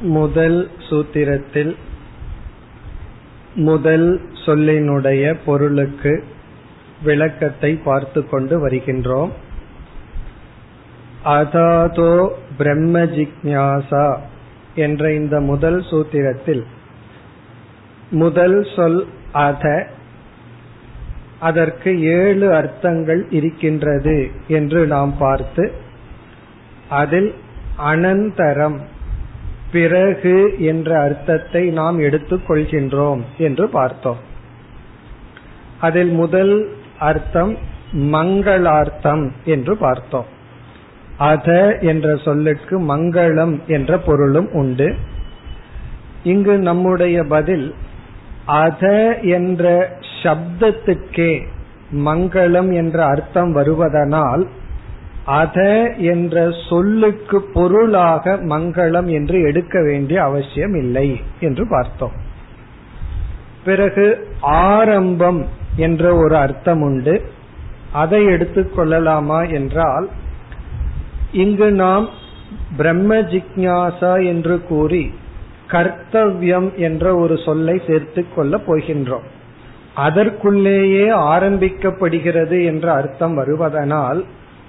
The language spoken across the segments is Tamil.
முதல் சூத்திரத்தில் முதல் சொல்லினுடைய பொருளுக்கு விளக்கத்தை பார்த்து கொண்டு வருகின்றோம். அதாதோ பிரம்ம ஜிக்யாசா என்ற இந்த முதல் சூத்திரத்தில் முதல் சொல் அத. அதற்கு ஏழு அர்த்தங்கள் இருக்கின்றது என்று நாம் பார்த்து அதில் அனந்தரம் பிறகு என்ற அர்த்தத்தை நாம் எடுத்துக் கொள்கின்றோம் என்று பார்த்தோம். அதில் முதல் அர்த்தம் மங்களார்த்தம் என்று பார்த்தோம். அத என்ற சொல்லுக்கு மங்களம் என்ற பொருளும் உண்டு. இங்கு நம்முடைய பதில் அத என்ற சப்தத்துக்கே மங்களம் என்ற அர்த்தம் வருவதனால் அத என்ற சொல்லுக்கு பொருளாக மங்களம் என்று எடுக்க வேண்டிய அவசியம் இல்லை என்று பார்த்தோம். பிறகு ஆரம்பம் என்ற ஒரு அர்த்தம் உண்டு. அதை எடுத்துக்கொள்ளலாமா என்றால் இங்கு நாம் பிரம்ம ஜிக்யாசா என்று கூறி கர்த்தவ்யம் என்ற ஒரு சொல்லை சேர்த்து கொள்ளப் போகின்றோம். அதற்குள்ளேயே ஆரம்பிக்கப்படுகிறது என்ற அர்த்தம் வருவதனால்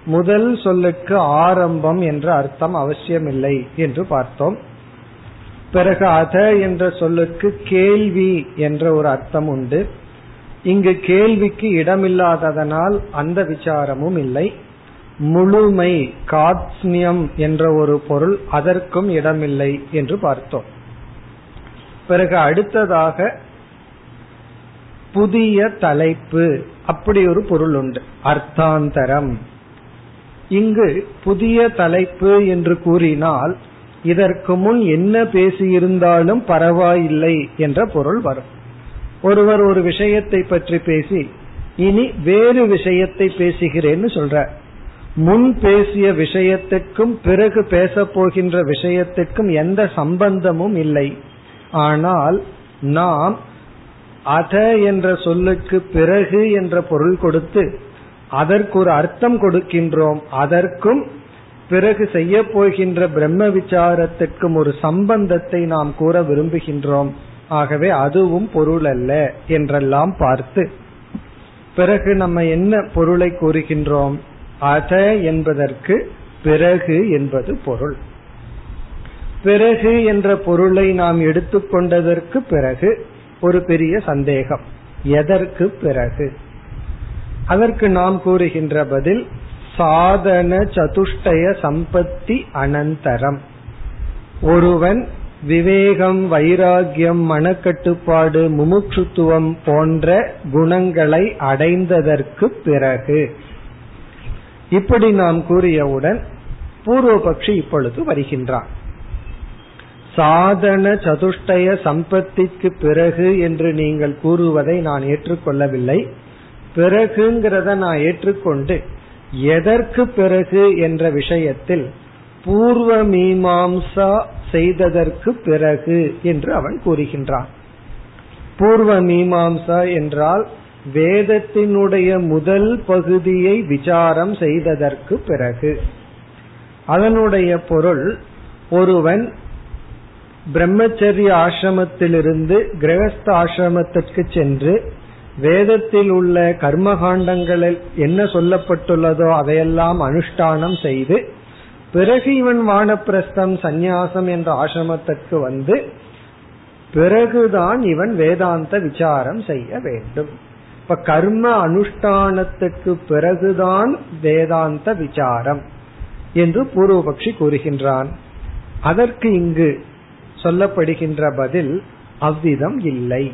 முதல் சொல்லுக்கு ஆரம்பம் என்ற அர்த்தம் அவசியமில்லை என்று பார்த்தோம். பிறகு அத என்ற சொல்லுக்கு கேள்வி என்ற ஒரு அர்த்தம் உண்டு. இங்கு கேள்விக்கு இடமில்லாததனால் அந்த விசாரமும் இல்லை. முழுமை காட்சியம் என்ற ஒரு பொருள் அதற்கும் இடமில்லை என்று பார்த்தோம். பிறகு அடுத்ததாக புதிய தலைப்பு. அப்படி ஒரு பொருள் உண்டு. அர்த்தாந்தரம். இங்கு புதிய தலைப்பு என்று கூறினால் இதற்கு முன் என்ன பேசியிருந்தாலும் பரவாயில்லை என்ற பொருள் வரும். ஒருவர் ஒரு விஷயத்தை பற்றி பேசி இனி வேறு விஷயத்தை பேசுகிறேன்னு சொல்ற முன் பேசிய விஷயத்துக்கும் பிறகு பேசப்போகின்ற விஷயத்துக்கும் எந்த சம்பந்தமும் இல்லை. ஆனால் நாம் அத என்ற சொல்லுக்கு பிறகு என்ற பொருள் கொடுத்து அதற்கு ஒரு அர்த்தம் கொடுக்கின்றோம். அதற்கும் பிறகு செய்ய போகின்ற பிரம்ம விசாரத்திற்கும் ஒரு சம்பந்தத்தை நாம் கூற விரும்புகின்றோம். ஆகவே அதுவும் பொருள் அல்ல என்றெல்லாம் பார்த்து பிறகு நம்ம என்ன பொருளை கூறுகின்றோம்? அத என்பதற்கு பிறகு என்பது பொருள். பிறகு என்ற பொருளை நாம் எடுத்துக்கொண்டதற்கு பிறகு ஒரு பெரிய சந்தேகம். எதற்கு பிறகு? அதற்கு நாம் கூறுகின்ற பதில் சாதன சதுஷ்டய சம்பத்தி அனந்தரம். ஒருவன் விவேகம் வைராகியம் மனக்கட்டுப்பாடு முமுட்சுத்துவம் போன்ற குணங்களை அடைந்ததற்கு பிறகு இப்படி நாம் கூறியவுடன் பூர்வபக்ஷி இப்பொழுது வருகின்றான். சாதன சதுஷ்டய சம்பத்திக்கு பிறகு என்று நீங்கள் கூறுவதை நான் ஏற்றுக்கொள்ளவில்லை. பிறகுங்கிறத நான் ஏற்றுக்கொண்டு எதற்கு பிறகு என்ற விஷயத்தில் பூர்வ மீமாம்சா செய்ததற்கு பிறகு என்று அவன் கூறுகின்றான். பூர்வ மீமாம்சா என்றால் வேதத்தினுடைய முதல் பகுதியை விசாரம் செய்ததற்கு பிறகு. அதனுடைய பொருள் ஒருவன் பிரம்மச்சரிய ஆசிரமத்திலிருந்து கிரகஸ்த ஆசிரமத்திற்கு சென்று வேதத்தில் உள்ள கர்மகாண்டங்களில் என்ன சொல்லப்பட்டுள்ளதோ அதையெல்லாம் அனுஷ்டானம் செய்து பிறகு இவன் வானப்பிரஸ்தம் சந்நியாசம் என்ற ஆசிரமத்திற்கு வந்து பிறகுதான் இவன் வேதாந்த விசாரம் செய்ய வேண்டும். இப்ப கர்ம அனுஷ்டானத்துக்கு பிறகுதான் வேதாந்த விசாரம் என்று பூர்வபக்ஷி கூறுகின்றான். அதற்கு இங்கு சொல்லப்படுகின்ற பதில் அவ்விதம் இல்லை.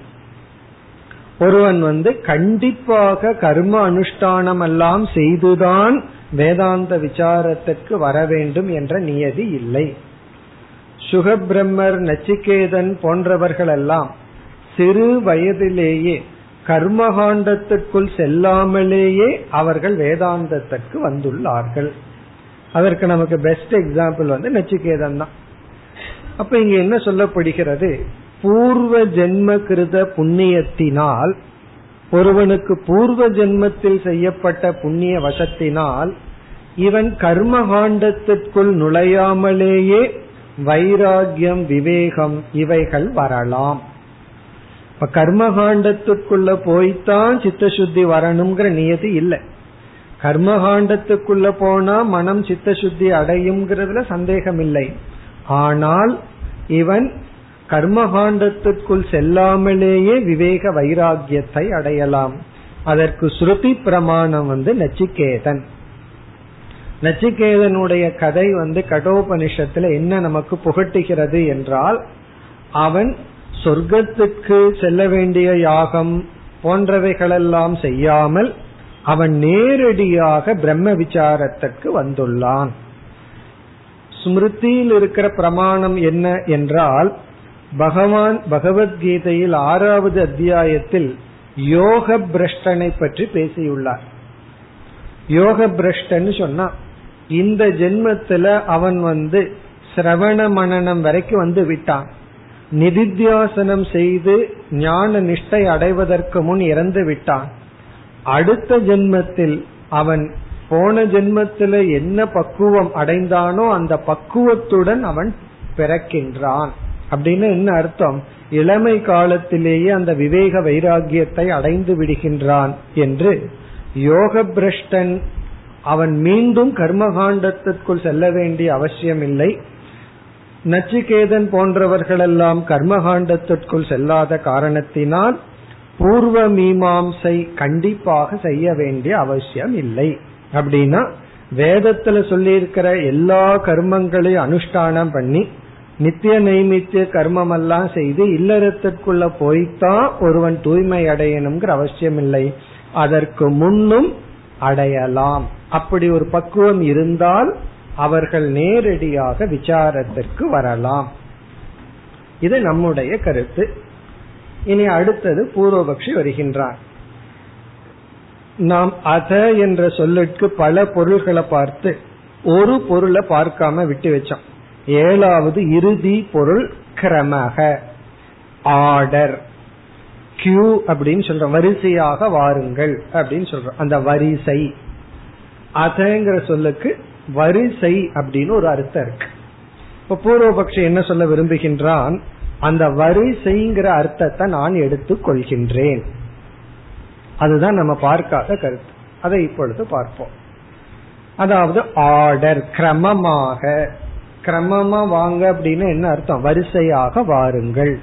ஒருவன் வந்து கண்டிப்பாக கர்ம அனுஷ்டானம் எல்லாம் செய்துதான் வேதாந்த விசாரத்திற்கு வர வேண்டும் என்ற நியதி இல்லை. சுகபிரம்மர் நச்சிகேதன் போன்றவர்கள் எல்லாம் சிறு வயதிலேயே கர்மகாண்டத்திற்குள் செல்லாமலேயே அவர்கள் வேதாந்தத்திற்கு வந்துள்ளார்கள். அதற்கு நமக்கு பெஸ்ட் எக்ஸாம்பிள் வந்து நச்சிகேதன் தான். அப்ப இங்க என்ன சொல்லப்படுகிறது? பூர்வ ஜென்ம கிருத புண்ணியத்தினால் ஒருவனுக்கு பூர்வ ஜென்மத்தில் செய்யப்பட்ட புண்ணிய வசத்தினால் இவன் கர்மகாண்டத்திற்குள் நுழையாமலேயே வைராகியம் விவேகம் இவைகள் வரலாம். இப்ப கர்மகாண்டத்துக்குள்ள போய்தான் சித்தசுத்தி வரணுங்கிற நியதி இல்லை. கர்மகாண்டத்துக்குள்ள போனா மனம் சித்தசுத்தி அடையுங்கிறதுல சந்தேகம் இல்லை ஆனால் இவன் கர்மகாண்டத்துக்குள் செல்லாமலேயே விவேக வைராகியத்தை அடையலாம். அதற்கு ஸ்ருதி பிரமாணம் வந்து நச்சிகேதன். நச்சிகேதனுடைய கதை வந்து கடோபனிஷத்துல என்ன நமக்கு புகட்டுகிறது என்றால் அவன் சொர்க்கத்துக்கு செல்ல வேண்டிய யாகம் போன்றவைகளெல்லாம் செய்யாமல் அவன் நேரடியாக பிரம்ம விசாரத்திற்கு வந்துள்ளான். ஸ்மிருதியில் இருக்கிற பிரமாணம் என்ன என்றால் பகவான் பகவத்கீதையில் ஆறாவது அத்தியாயத்தில் யோக பிரஷ்டனை பற்றி பேசியுள்ளார். யோக பிரஷ்டன் சொன்னா இந்த ஜென்மத்துல அவன் வந்து சிரவண மனநம் வரைக்கும் வந்து விட்டான். நிதித்தியாசனம் செய்து ஞான நிஷ்டை அடைவதற்கு முன் இறந்து விட்டான். அடுத்த ஜென்மத்தில் அவன் போன ஜென்மத்தில் என்ன பக்குவம் அடைந்தானோ அந்த பக்குவத்துடன் அவன் பிறக்கின்றான். அப்படின்னு என்ன அர்த்தம்? இளமை காலத்திலேயே அந்த விவேக வைராகியத்தை அடைந்து விடுகின்றான் என்று யோக பிரஷ்டன் அவன் மீண்டும் கர்மகாண்டத்திற்குள் செல்ல வேண்டிய அவசியம் இல்லை. நச்சிகேதன் போன்றவர்களெல்லாம் கர்மகாண்டத்திற்குள் செல்லாத காரணத்தினால் பூர்வ மீமாம்சை கண்டிப்பாக செய்ய வேண்டிய அவசியம் இல்லை. அப்படின்னா வேதத்துல சொல்லியிருக்கிற எல்லா கர்மங்களையும் அனுஷ்டானம் பண்ணி நித்திய நைமித்திய கர்மம் எல்லாம் செய்து இல்லறத்திற்குள்ள போய்தான் ஒருவன் தூய்மை அடையணுங்கிற அவசியம் இல்லை அதற்கு முன்னும் அடையலாம். அப்படி ஒரு பக்குவம் இருந்தால் அவர்கள் நேரடியாக விசாரத்திற்கு வரலாம். இது நம்முடைய கருத்து. இனி அடுத்தது பூர்வபக்ஷி வருகின்றார். நாம் அத என்ற சொல்லுக்கு பல பொருள்களை பார்த்து ஒரு பொருளை பார்க்காம விட்டு வச்சோம். ஏழாவது இறுதி பொருள் கிரமக. ஆர்டர் கியூ அப்படின்னு சொல்ற வரிசையாக வாருங்கள் அப்படின்னு சொல்றோம். அந்த வரிசை. அதங்கிற சொல்லுக்கு வரிசை அப்படின்னு ஒரு அர்த்தம் இருக்கு. இப்ப பூர்வபக்ஷம் என்ன சொல்ல விரும்புகின்றான்? அந்த வரிசைங்கிற அர்த்தத்தை நான் எடுத்துக் கொள்கின்றேன். அதுதான் நம்ம பார்க்காத கருத்து. அதை இப்பொழுது பார்ப்போம். அதாவது ஆர்டர் கிரமமாக. கிரமமா வாங்க அப்படின்னு என்ன அர்த்தம்? வரிசையாக வாருங்கள்.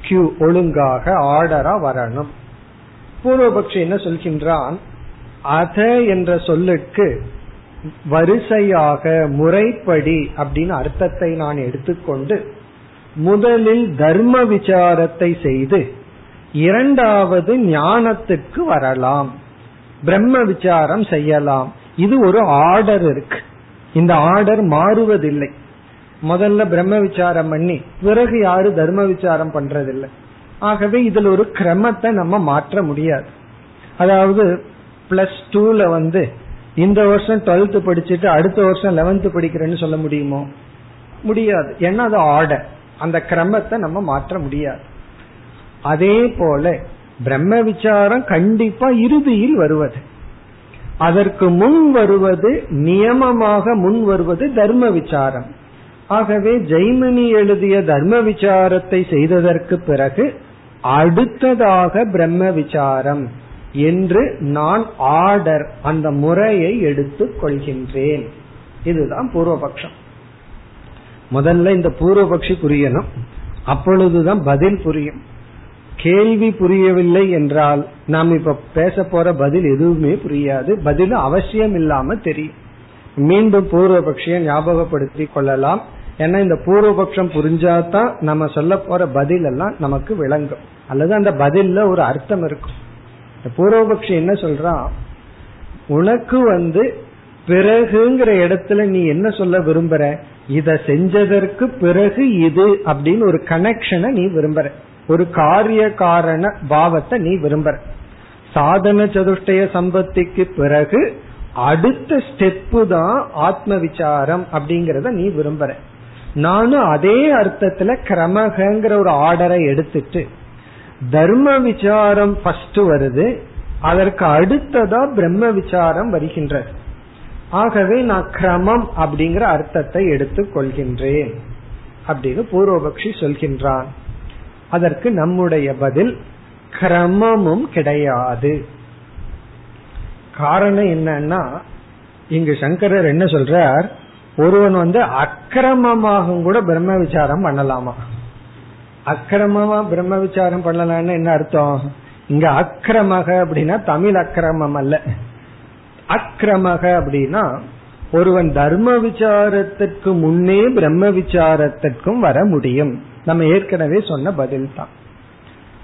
கியூ ஒழுங்காக ஆர்டரா வரணும். பூர்வபக்ஷி என்ன சொல்கின்றான்? அத என்ற சொல்லுக்கு வரிசையாக முறைப்படி அப்படின்னு அர்த்தத்தை நான் எடுத்துக்கொண்டு முதலில் தர்ம விசாரத்தை செய்து இரண்டாவது ஞானத்துக்கு வரலாம். பிரம்ம விசாரம் செய்யலாம். இது ஒரு ஆர்டர் இருக்கு. இந்த ஆர்டர் மாறுவதில்லை. முதல்ல பிரம்ம விசாரம் பண்ணி பிறகு யாரு தர்ம விசாரம் பண்றதில்லை. ஆகவே இதுல ஒரு கிரமத்தை நம்ம மாற்ற முடியாது. அதாவது பிளஸ் டூல வந்து இந்த வருஷம் டுவெல்த் படிச்சுட்டு அடுத்த வருஷம் லெவன்த் படிக்கிறேன்னு சொல்ல முடியுமோ? முடியாது. ஏன்னா அது ஆர்டர் அந்த கிரமத்தை நம்ம மாற்ற முடியாது. அதே போல பிரம்ம விசாரம் கண்டிப்பா இறுதியில் வருவது. அதற்கு முன் வருவது நியமமாக முன் வருவது தர்ம விசாரம். ஆகவே ஜெய்மினி எழுதிய தர்ம விசாரத்தை செய்ததற்கு பிறகு அடுத்ததாக பிரம்ம விசாரம் என்று நான் ஆர்டர் அந்த முறையை எடுத்துக் கொள்கின்றேன். இதுதான் பூர்வபக்ஷம். முதல்ல இந்த பூர்வபக்ஷி புரியணும். அப்பொழுதுதான் பதில் புரியும். கேள்வி புரியவில்லை என்றால் நாம் இப்ப பேச போற பதில் எதுவுமே புரியாது. பதில் அவசியம் இல்லாம தெரியும். மீண்டும் பூர்வபக்ஷிய ஞாபகப்படுத்தி கொள்ளலாம். ஏன்னா இந்த பூர்வபக்ஷம் புரிஞ்சாதான் நம்ம சொல்ல போற பதில் எல்லாம் நமக்கு விளங்கும். அல்லது அந்த பதில்ல ஒரு அர்த்தம் இருக்கும். இந்த பூர்வபக்ஷி என்ன சொல்றான் உனக்கு வந்து பிறகுங்கிற இடத்துல நீ என்ன சொல்ல விரும்புற? இத செஞ்சதற்கு பிறகு இது அப்படின்னு ஒரு கனெக்ஷனை நீ விரும்புற. ஒரு காரிய காரண பாவத்தை நீ விரும்புற. சாதன சதுஷ்டய சம்பத்திக்கு பிறகு அடுத்த ஸ்டெப்பு தான் ஆத்ம விசாரம் அப்படிங்கறத நீ விரும்புற. நானும் அதே அர்த்தத்துல கிரமகங்கிற ஒரு ஆர்டரை எடுத்துட்டு தர்ம விசாரம் ஃபர்ஸ்ட் வருது அதற்கு அடுத்ததா பிரம்ம விசாரம் வருகின்றது. ஆகவே நான் கிரமம் அப்படிங்கிற அர்த்தத்தை எடுத்துக் கொள்கின்றேன் அப்படின்னு பூர்வபக்ஷி சொல்கின்றான். அதற்கு நம்முடைய பதில் கிரமமும் கிடையாது. காரணம் என்னன்னா இங்கு சங்கரர் என்ன சொல்றார்? ஒருவன் வந்து அக்கிரமமாக கூட பிரம்ம விசாரம் பண்ணலாமா? அக்கிரமமா பிரம்ம விசாரம் பண்ணலாம்னு என்ன அர்த்தம்? இங்க அக்கிரமக அப்படின்னா தமிழ் அக்கிரமம் அல்ல. அக்கிரமக அப்படின்னா ஒருவன் தர்ம விசாரத்திற்கு முன்னே பிரம்ம விசாரத்திற்கும் வர முடியும். நம்ம ஏற்கனவே சொன்ன பதில் தான்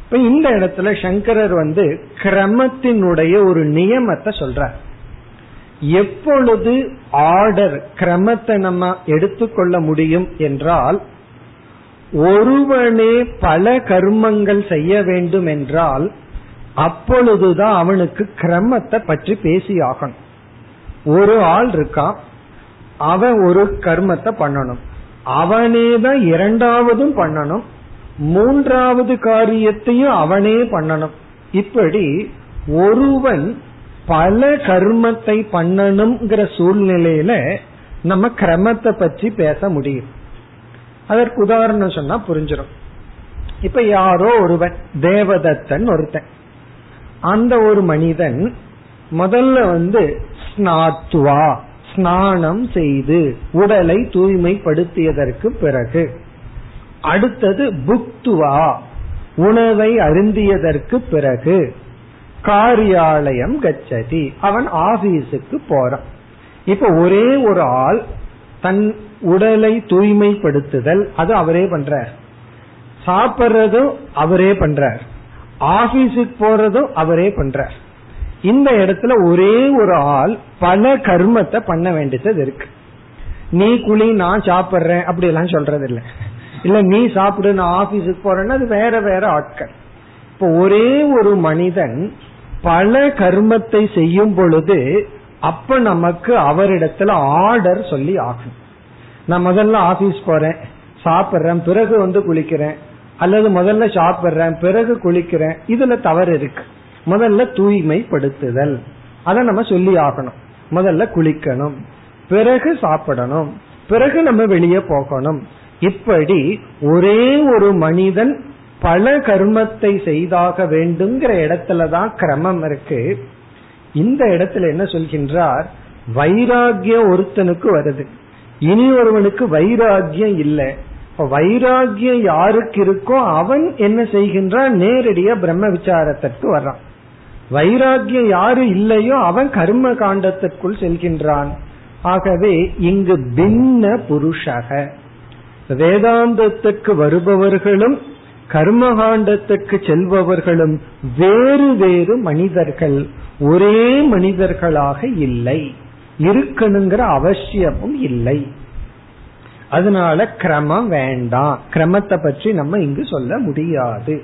இப்ப இந்த இடத்துல சங்கரர் வந்து கிரமத்தினுடைய ஒரு நியமத்தை சொல்றார். எப்பொழுது ஆர்டர் கிரமத்தை நம்ம எடுத்துக்கொள்ள முடியும் என்றால் ஒருவனே பல கர்மங்கள் செய்ய வேண்டும் என்றால் அப்பொழுதுதான் அவனுக்கு கிரமத்தை பற்றி பேசி ஆகணும். ஒரு ஆள் இருக்கான் அவன் ஒரு கர்மத்தை பண்ணணும். அவனே தான் இரண்டாவதும் பண்ணணும். மூன்றாவது காரியத்தையும் அவனே பண்ணணும். இப்படி ஒருவன் பல கர்மத்தை பண்ணணுங்கிற சூழ்நிலையில நம்ம கிரமத்தை பற்றி பேச முடியும். அதற்கு உதாரணம் சொன்னா புரிஞ்சிடும் இப்ப யாரோ ஒருவன் தேவதத்தன் ஒருத்தன். அந்த ஒரு மனிதன் முதல்ல வந்து ஸ்நாத்வா ஸ்நானம் செய்து உடலை தூய்மைப்படுத்தியதற்கு பிறகு. அடுத்தது புக்துவா உணவை அருந்தியதற்கு பிறகு காரியாலயம் கச்சதி. அவன் ஆபீஸுக்கு போறான். இப்ப ஒரே ஒரு ஆள் தன் உடலை தூய்மைப்படுத்துதல் அது அவரே பண்றார். சாப்பிட்றதும் அவரே பண்றார். ஆபீஸுக்கு போறதும் அவரே பண்றார். இந்த இடத்துல ஒரே ஒரு ஆள் பல கர்மத்தை பண்ண வேண்டியது இருக்கு. நீ குழி நான் சாப்பிடுறேன் அப்படி எல்லாம் சொல்றது இல்ல இல்ல நீ சாப்பிடு நான் ஆபீஸுக்கு போறேன்னா அது வேற வேற ஆட்கள். இப்போ ஒரே ஒரு மனிதன் பல கர்மத்தை செய்யும் பொழுது அப்ப நமக்கு அவரிடத்துல ஆர்டர் சொல்லி ஆகும் நான் முதல்ல ஆபீஸ் போறேன் சாப்பிடுறேன் பிறகு வந்து குளிக்கிறேன் அல்லது முதல்ல சாப்பிடுறேன் பிறகு குளிக்கிறேன் இதுல தவறு இருக்கு. முதல்ல தூய்மைப்படுத்துதல். அதை நம்ம சொல்லி ஆகணும். முதல்ல குளிக்கணும். பிறகு சாப்பிடணும். பிறகு நம்ம வெளியே போகணும். இப்படி ஒரே ஒரு மனிதன் பல கர்மத்தை செய்தாக வேண்டுங்கிற இடத்துலதான் கிரமம் இருக்கு. இந்த இடத்துல என்ன சொல்கின்றார்? வைராகியம் ஒருத்தனுக்கு வருது. இனி ஒருவனுக்கு வைராகியம் இல்லை. வைராகியம் யாருக்கு இருக்கோ அவன் என்ன செய்கின்றான்? நேரடியா பிரம்ம விசாரத்திற்கு வர்றான். வைராகியம் யாரு இல்லையோ அவன் கர்ம காண்டத்திற்குள் செல்கின்றான். ஆகவே இங்கு பின்ன புருஷக. வேதாந்தத்துக்கு வருபவர்களும் கர்மகாண்டத்துக்கு செல்பவர்களும் வேறு வேறு மனிதர்கள். ஒரே மனிதர்களாக இல்லை. இருக்கணுங்கிற அவசியமும் இல்லை. அதனால கிரமம் வேண்டாம். கிரமத்தை பற்றி நம்ம இங்கு சொல்ல முடியாது.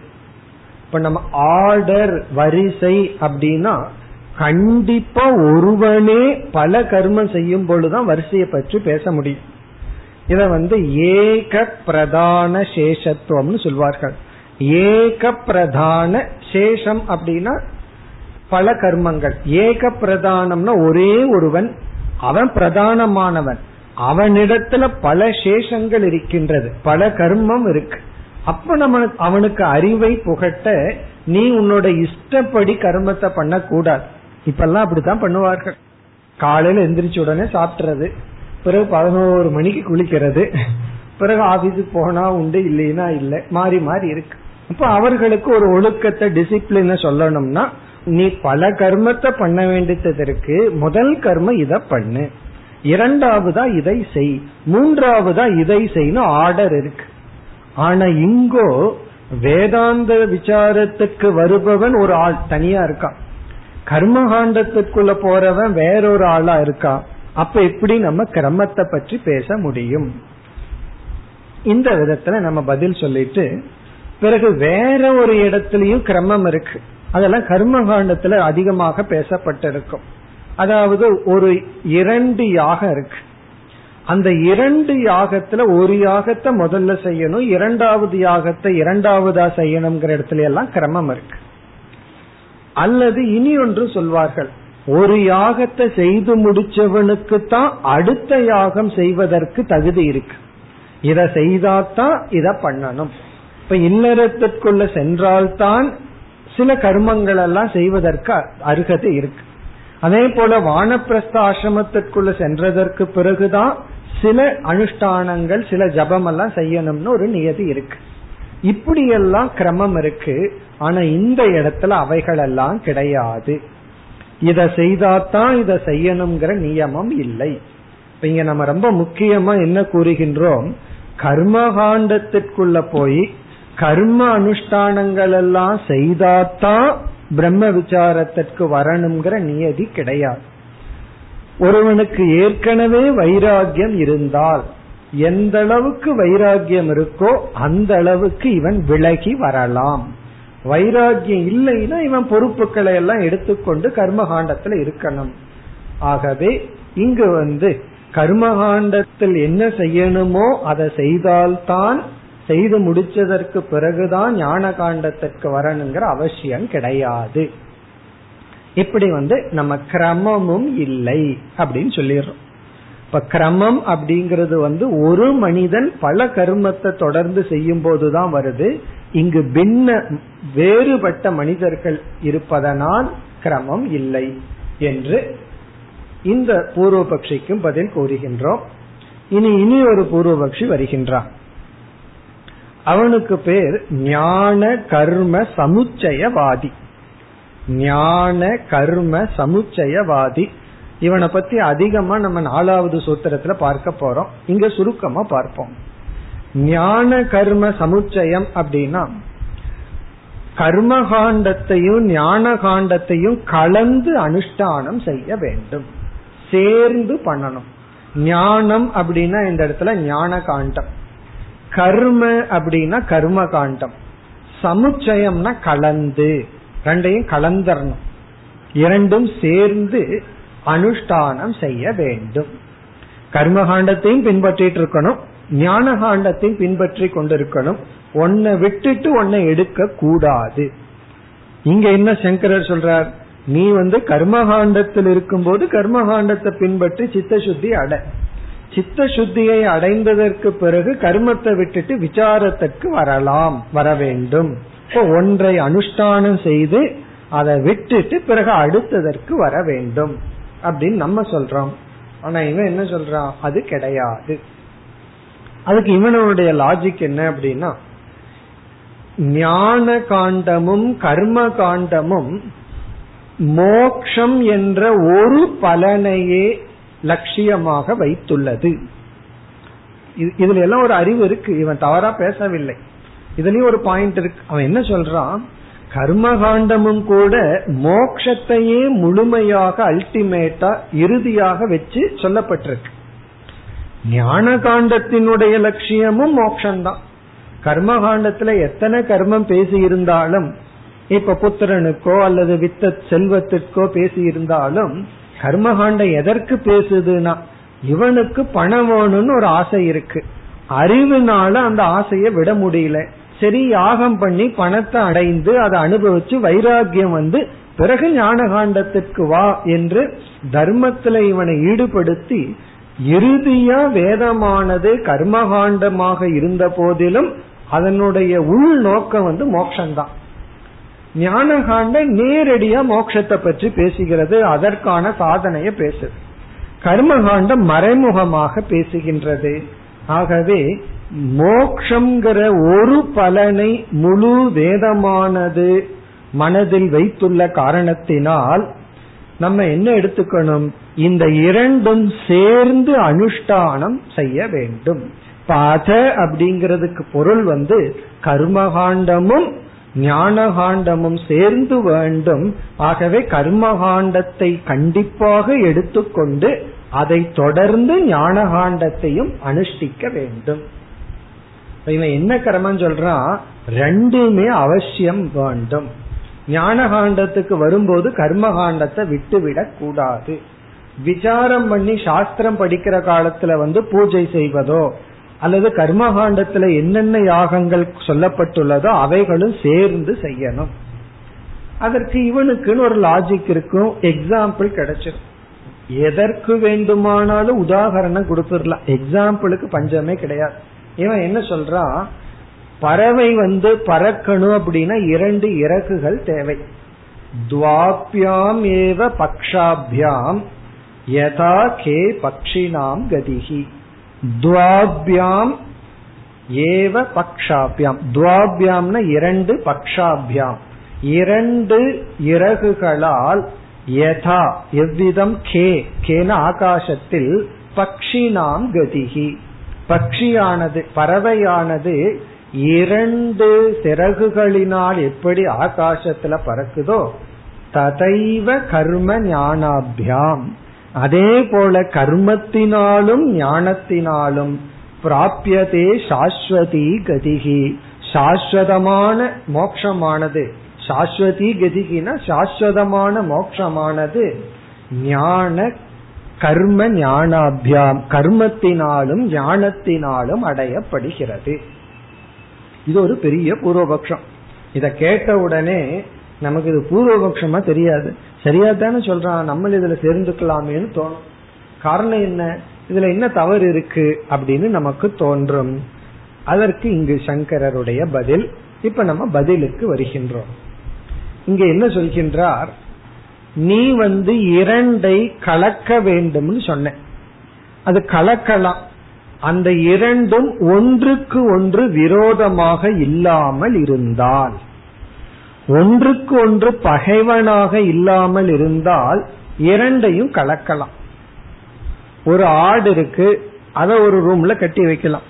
இப்ப நம்ம ஆர்டர் வரிசை அப்படின்னா கண்டிப்பா ஒருவனே பல கர்மம் செய்யும் பொழுதுதான் வரிசையை பற்றி பேச முடியும். இத வந்து ஏக பிரதான சேஷத்துவம்னு சொல்வார்கள். ஏக பிரதான சேஷம் அப்படின்னா பல கர்மங்கள். ஏக பிரதானம்னா ஒரே ஒருவன் அவன் பிரதானமானவன். அவனிடத்துல பல சேஷங்கள் இருக்கின்றது பல கர்மம் இருக்கு. அப்ப நம்ம அவனுக்கு அறிவை புகட்ட நீ உன்னோட இஷ்டப்படி கர்மத்தை பண்ணக்கூடாது. இப்பெல்லாம் அப்படித்தான் பண்ணுவார்கள். காலையில எந்திரிச்ச உடனே சாப்பிட்றது பிறகு பதினோரு மணிக்கு குளிக்கிறது பிறகு ஆபீஸுக்கு போனா உண்டு இல்லைன்னா இல்லை மாறி மாறி இருக்கு. அப்ப அவர்களுக்கு ஒரு ஒழுக்கத்தை டிசிப்ளின சொல்லணும்னா நீ பல கர்மத்தை பண்ண வேண்டியதற்கு முதல் கர்மம் இத பண்ணு. இரண்டாவதா இதை செய். மூன்றாவதா இதை செய்யணும் ஆர்டர் இருக்கு. ஆனா இங்கோ வேதாந்த விசாரத்துக்கு வருபவன் ஒரு ஆள் தனியா இருக்கான் கர்மகாண்டத்துக்குள்ள போறவன் வேறொரு ஆளா இருக்கான் அப்ப எப்படி நம்ம கிரமத்தை பற்றி பேச முடியும்? இந்த விதத்துல நம்ம பதில் சொல்லிட்டு பிறகு வேற ஒரு இடத்துலயும் கிரமம் இருக்கு. அதெல்லாம் கர்மகாண்டத்துல அதிகமாக பேசப்பட்டிருக்கும். அதாவது ஒரு இரண்டு யாகம் இருக்கு. அந்த இரண்டு யாகத்துல ஒரு யாகத்தை முதல்ல செய்யணும் இரண்டாவது யாகத்தை இரண்டாவதா செய்யணுங்கிற இடத்துல எல்லாம் கிரமம் இருக்கு. அல்லது இனி ஒன்று சொல்வார்கள் ஒரு யாகத்தை செய்து முடிச்சவனுக்கு தான் அடுத்த யாகம் செய்வதற்கு தகுதி இருக்கு. இத செய்தாதான் இத பண்ணணும். இப்ப இல்லறத்திற்குள்ள சென்றால்தான் சில கர்மங்கள் எல்லாம் செய்வதற்கு அருகதை இருக்கு. அதே போல வானப்பிரஸ்த ஆசிரமத்திற்குள்ள சென்றதற்கு பிறகுதான் சில அனுஷ்டானங்கள் சில ஜபம் எல்லாம் செய்யணும்னு ஒரு நியதி இருக்கு. இப்படியெல்லாம் கிரமம் இருக்கு. ஆனா இந்த இடத்துல அவைகள் எல்லாம் கிடையாது. இத செய்தாதான் இத செய்யணுங்கிற நியமம் இல்லை. இப்ப இங்க நம்ம ரொம்ப முக்கியமா என்ன கூறுகின்றோம்? கர்மகாண்டத்திற்குள்ள போய் கர்ம அனுஷ்டானங்கள் எல்லாம் செய்தாதான் பிரம்ம விசாரத்திற்கு வரணுங்கிற நியதி கிடையாது. ஒருவனுக்கு ஏற்கனவே வைராகியம் இருந்தால் எந்த அளவுக்கு வைராகியம் இருக்கோ அந்த அளவுக்கு இவன் விலகி வரலாம். வைராகியம் இல்லைன்னா இவன் பொறுப்புகளை எல்லாம் எடுத்துக்கொண்டு கர்மகாண்டத்துல இருக்கணும். ஆகவே இங்கு வந்து கர்மகாண்டத்தில் என்ன செய்யணுமோ அதை செய்தால்தான் செய்து முடிச்சதற்கு பிறகுதான் ஞான காண்டத்திற்கு வரணுங்கிற அவசியம் கிடையாது. இப்படி வந்து நம்ம கிரமமும் இல்லை அப்படின்னு சொல்லிடுறோம். இப்ப கிரமம் அப்படிங்கிறது வந்து ஒரு மனிதன் பல கர்மத்தை தொடர்ந்து செய்யும் போதுதான் வருது. இங்கு பின்ன வேறுபட்ட மனிதர்கள் இருப்பதனால் கிரமம் இல்லை என்று இந்த பூர்வபக்ஷிக்கும் பதில் கூறுகின்றோம். இனி இனி ஒரு பூர்வபக்ஷி வருகின்றான். அவனுக்கு பேர் ஞான கர்ம சமுச்சயவாதி. ஞான கர்ம சமுச்சயவாதி. இவனை பத்தி அதிகமா நம்ம நாலாவது சூத்திரத்துல பார்க்க போறோம். இங்க சுருக்கமா பார்ப்போம். ஞான கர்ம சமுச்சயம் அப்படின்னா கர்மகாண்டத்தையும் ஞான காண்டத்தையும் கலந்து அனுஷ்டானம் செய்ய வேண்டும். சேர்ந்து பண்ணணும். ஞானம் அப்படின்னா இந்த இடத்துல ஞான காண்டம் கர்ம அப்படின்னா கர்ம காண்டம் சமுச்சயம்னா கலந்து. ரெண்டையும் கலந்தரணும். இரண்டும் சேர்ந்து அனுஷ்டானம் செய்ய வேண்டும். கர்மகாண்டத்தையும் பின்பற்றிட்டு இருக்கணும். ஞான காண்டத்தையும் பின்பற்றி கொண்டிருக்கணும். ஒன்னை விட்டுட்டு ஒன்னை எடுக்க கூடாது. இங்க என்ன சங்கரர் சொல்றார்? நீ வந்து கர்மகாண்டத்தில் இருக்கும்போது கர்மகாண்டத்தை பின்பற்றி சித்த சுத்தி அடை. சித்த சுத்தியை அடைந்ததற்கு பிறகு கர்மத்தை விட்டுட்டு விசாரத்துக்கு வரலாம் வர வேண்டும். ஒன்றை அனுஷ்டானம் செய்து அதை விட்டுட்டு பிறகு அடுத்ததற்கு வர வேண்டும். அப்படின்னு நம்ம சொல்றோம். ஆனா இவன் என்ன சொல்றான்? அது கிடையாது. அதுக்கு இவனுடைய லாஜிக் என்ன அப்படின்னா ஞான காண்டமும் கர்ம காண்டமும் மோக்ஷம் என்ற ஒரு பலனையே லட்சியமாக வைத்துள்ளது. இதுல எல்லாம் ஒரு அறிவு இருக்கு. இவன் தவறா பேசவில்லை. இதுலயும் ஒரு பாயிண்ட் இருக்கு. அவன் என்ன சொல்றான்? கர்மகாண்டமும் கூட மோக்ஷத்தையே முழுமையாக அல்டிமேட்டா இறுதியாக வச்சு சொல்லப்பட்டிருக்கு. ஞான காண்டத்தினுடைய லட்சியமும் மோக்ஷந்தான். கர்மகாண்டத்துல எத்தனை கர்மம் பேசி இருந்தாலும் இப்ப புத்திரனுக்கோ அல்லது வித்த செல்வத்திற்கோ பேசி இருந்தாலும் கர்மகாண்டம் எதற்கு பேசுதுன்னா இவனுக்கு பணம் வேணும்னு ஒரு ஆசை இருக்கு. அறிவுனால அந்த ஆசையை விட முடியல. சரி யாகம் பண்ணி பணத்தை அடைந்து அதை அனுபவிச்சு வைராகியம் வந்து பிறகு ஞான காண்டத்திற்கு வா என்று தர்மத்துல இவனை ஈடுபடுத்தி இறுதியா வேதமானது கர்மகாண்டமாக இருந்த போதிலும் அதனுடைய உள் நோக்கம் வந்து மோக்ஷந்தான். ஞான காண்டம் நேரடியா மோட்சத்தை பற்றி பேசுகிறது அதற்கான சாதனைய பேசுது. கர்மகாண்டம் மறைமுகமாக பேசுகின்றது. ஆகவே மோக்ஷங்கிற ஒரு பலனை முழு வேதமானது மனதில் வைத்துள்ள காரணத்தினால் நம்ம என்ன எடுத்துக்கணும்? இந்த இரண்டும் சேர்ந்து அனுஷ்டானம் செய்ய வேண்டும். பாத அப்படிங்கிறதுக்கு பொருள் வந்து கர்மகாண்டமும் ஞானகாண்டமும் சேர்ந்து வேண்டும். ஆகவே கர்மகாண்டத்தை கண்டிப்பாக எடுத்துக்கொண்டு அதை தொடர்ந்து ஞானகாண்டத்தையும் அனுஷ்டிக்க வேண்டும். இவன் என்ன கர்மம் சொல்றான்? ரெண்டுமே அவசியம் வேண்டும் ஞானகாண்டத்துக்கு வரும்போது கர்மகாண்டத்தை விட்டுவிடக் கூடாது. விசாரம் பண்ணி சாஸ்திரம் படிக்கிற காலத்துல வந்து பூஜை செய்வதோ அல்லது கர்மகாண்டத்துல என்னென்ன யாகங்கள் சொல்லப்பட்டுள்ளதோ அவைகளும் சேர்ந்து செய்யணும். அதற்கு இவனுக்குன்னு ஒரு லாஜிக் இருக்கும் எக்ஸாம்பிள் கிடைச்சிடும் எதற்கு வேண்டுமானாலும் உதாகரணம் கொடுத்துடலாம். எக்ஸாம்பிளுக்கு பஞ்சமே கிடையாது. இவன் என்ன சொல்றான் பறவை வந்து பறக்கணும் அப்படின்னா இரண்டு இறகுகள் தேவை. துவாபியாம் ஏவ பக்ஷாபியாம் யதா கே பக்ஷினாம் கதிகி துவாபியாம் ஏவ பக்ஷாபியாம். துவாபியாம்னா இரண்டு பக்ஷாபியாம். இரண்டு இறகுகளால் யதா எவ்விதம் கே கேன ஆகாசத்தில் பக்ஷினாம் கதிகி பட்சியானது பறவையானது இரண்டு சிறகுகளினால் எப்படி ஆகாசத்துல பறக்குதோ ததைவ கர்ம ஞானாபியாம். அதே போல கர்மத்தினாலும் ஞானத்தினாலும் பிராபியதே சாஸ்வதி கதிகி. சாஸ்வதமான மோட்சமானது. சாஸ்வதி கதிகினா சாஸ்வதமான மோட்சமானது. ஞான கர்ம ஞானாபியாம். கர்மத்தினாலும் ஞானத்தினாலும் அடையப்படுகிறது. இது ஒரு பெரிய பூர்வபக்ஷம். இத கேட்ட உடனே நமக்கு இது பூர்வபக்ஷமா தெரியாது. சரியா தானே சொல்றான். நம்ம இதுல சேர்ந்துக்கலாமேன்னு தோணும். காரணம் என்ன? இதுல என்ன தவறு இருக்கு அப்படின்னு நமக்கு தோன்றும். அதற்கு இங்கு சங்கரருடைய பதில். இப்ப நம்ம பதிலுக்கு வருகின்றோம். இங்க என்ன சொல்கின்றார்? நீ வந்து இரண்டை கலக்க வேண்டும்னு சொன்ன. அது கலக்கலாம். அந்த இரண்டும் ஒன்றுக்கு ஒன்று விரோதமாக இல்லாமல் இருந்தால் ஒன்றுக்கு ஒன்று பகைவனாக இல்லாமல் இருந்தால் இரண்டையும் கலக்கலாம். ஒரு ஆடு இருக்கு அதை ஒரு ரூம்ல கட்டி வைக்கலாம்.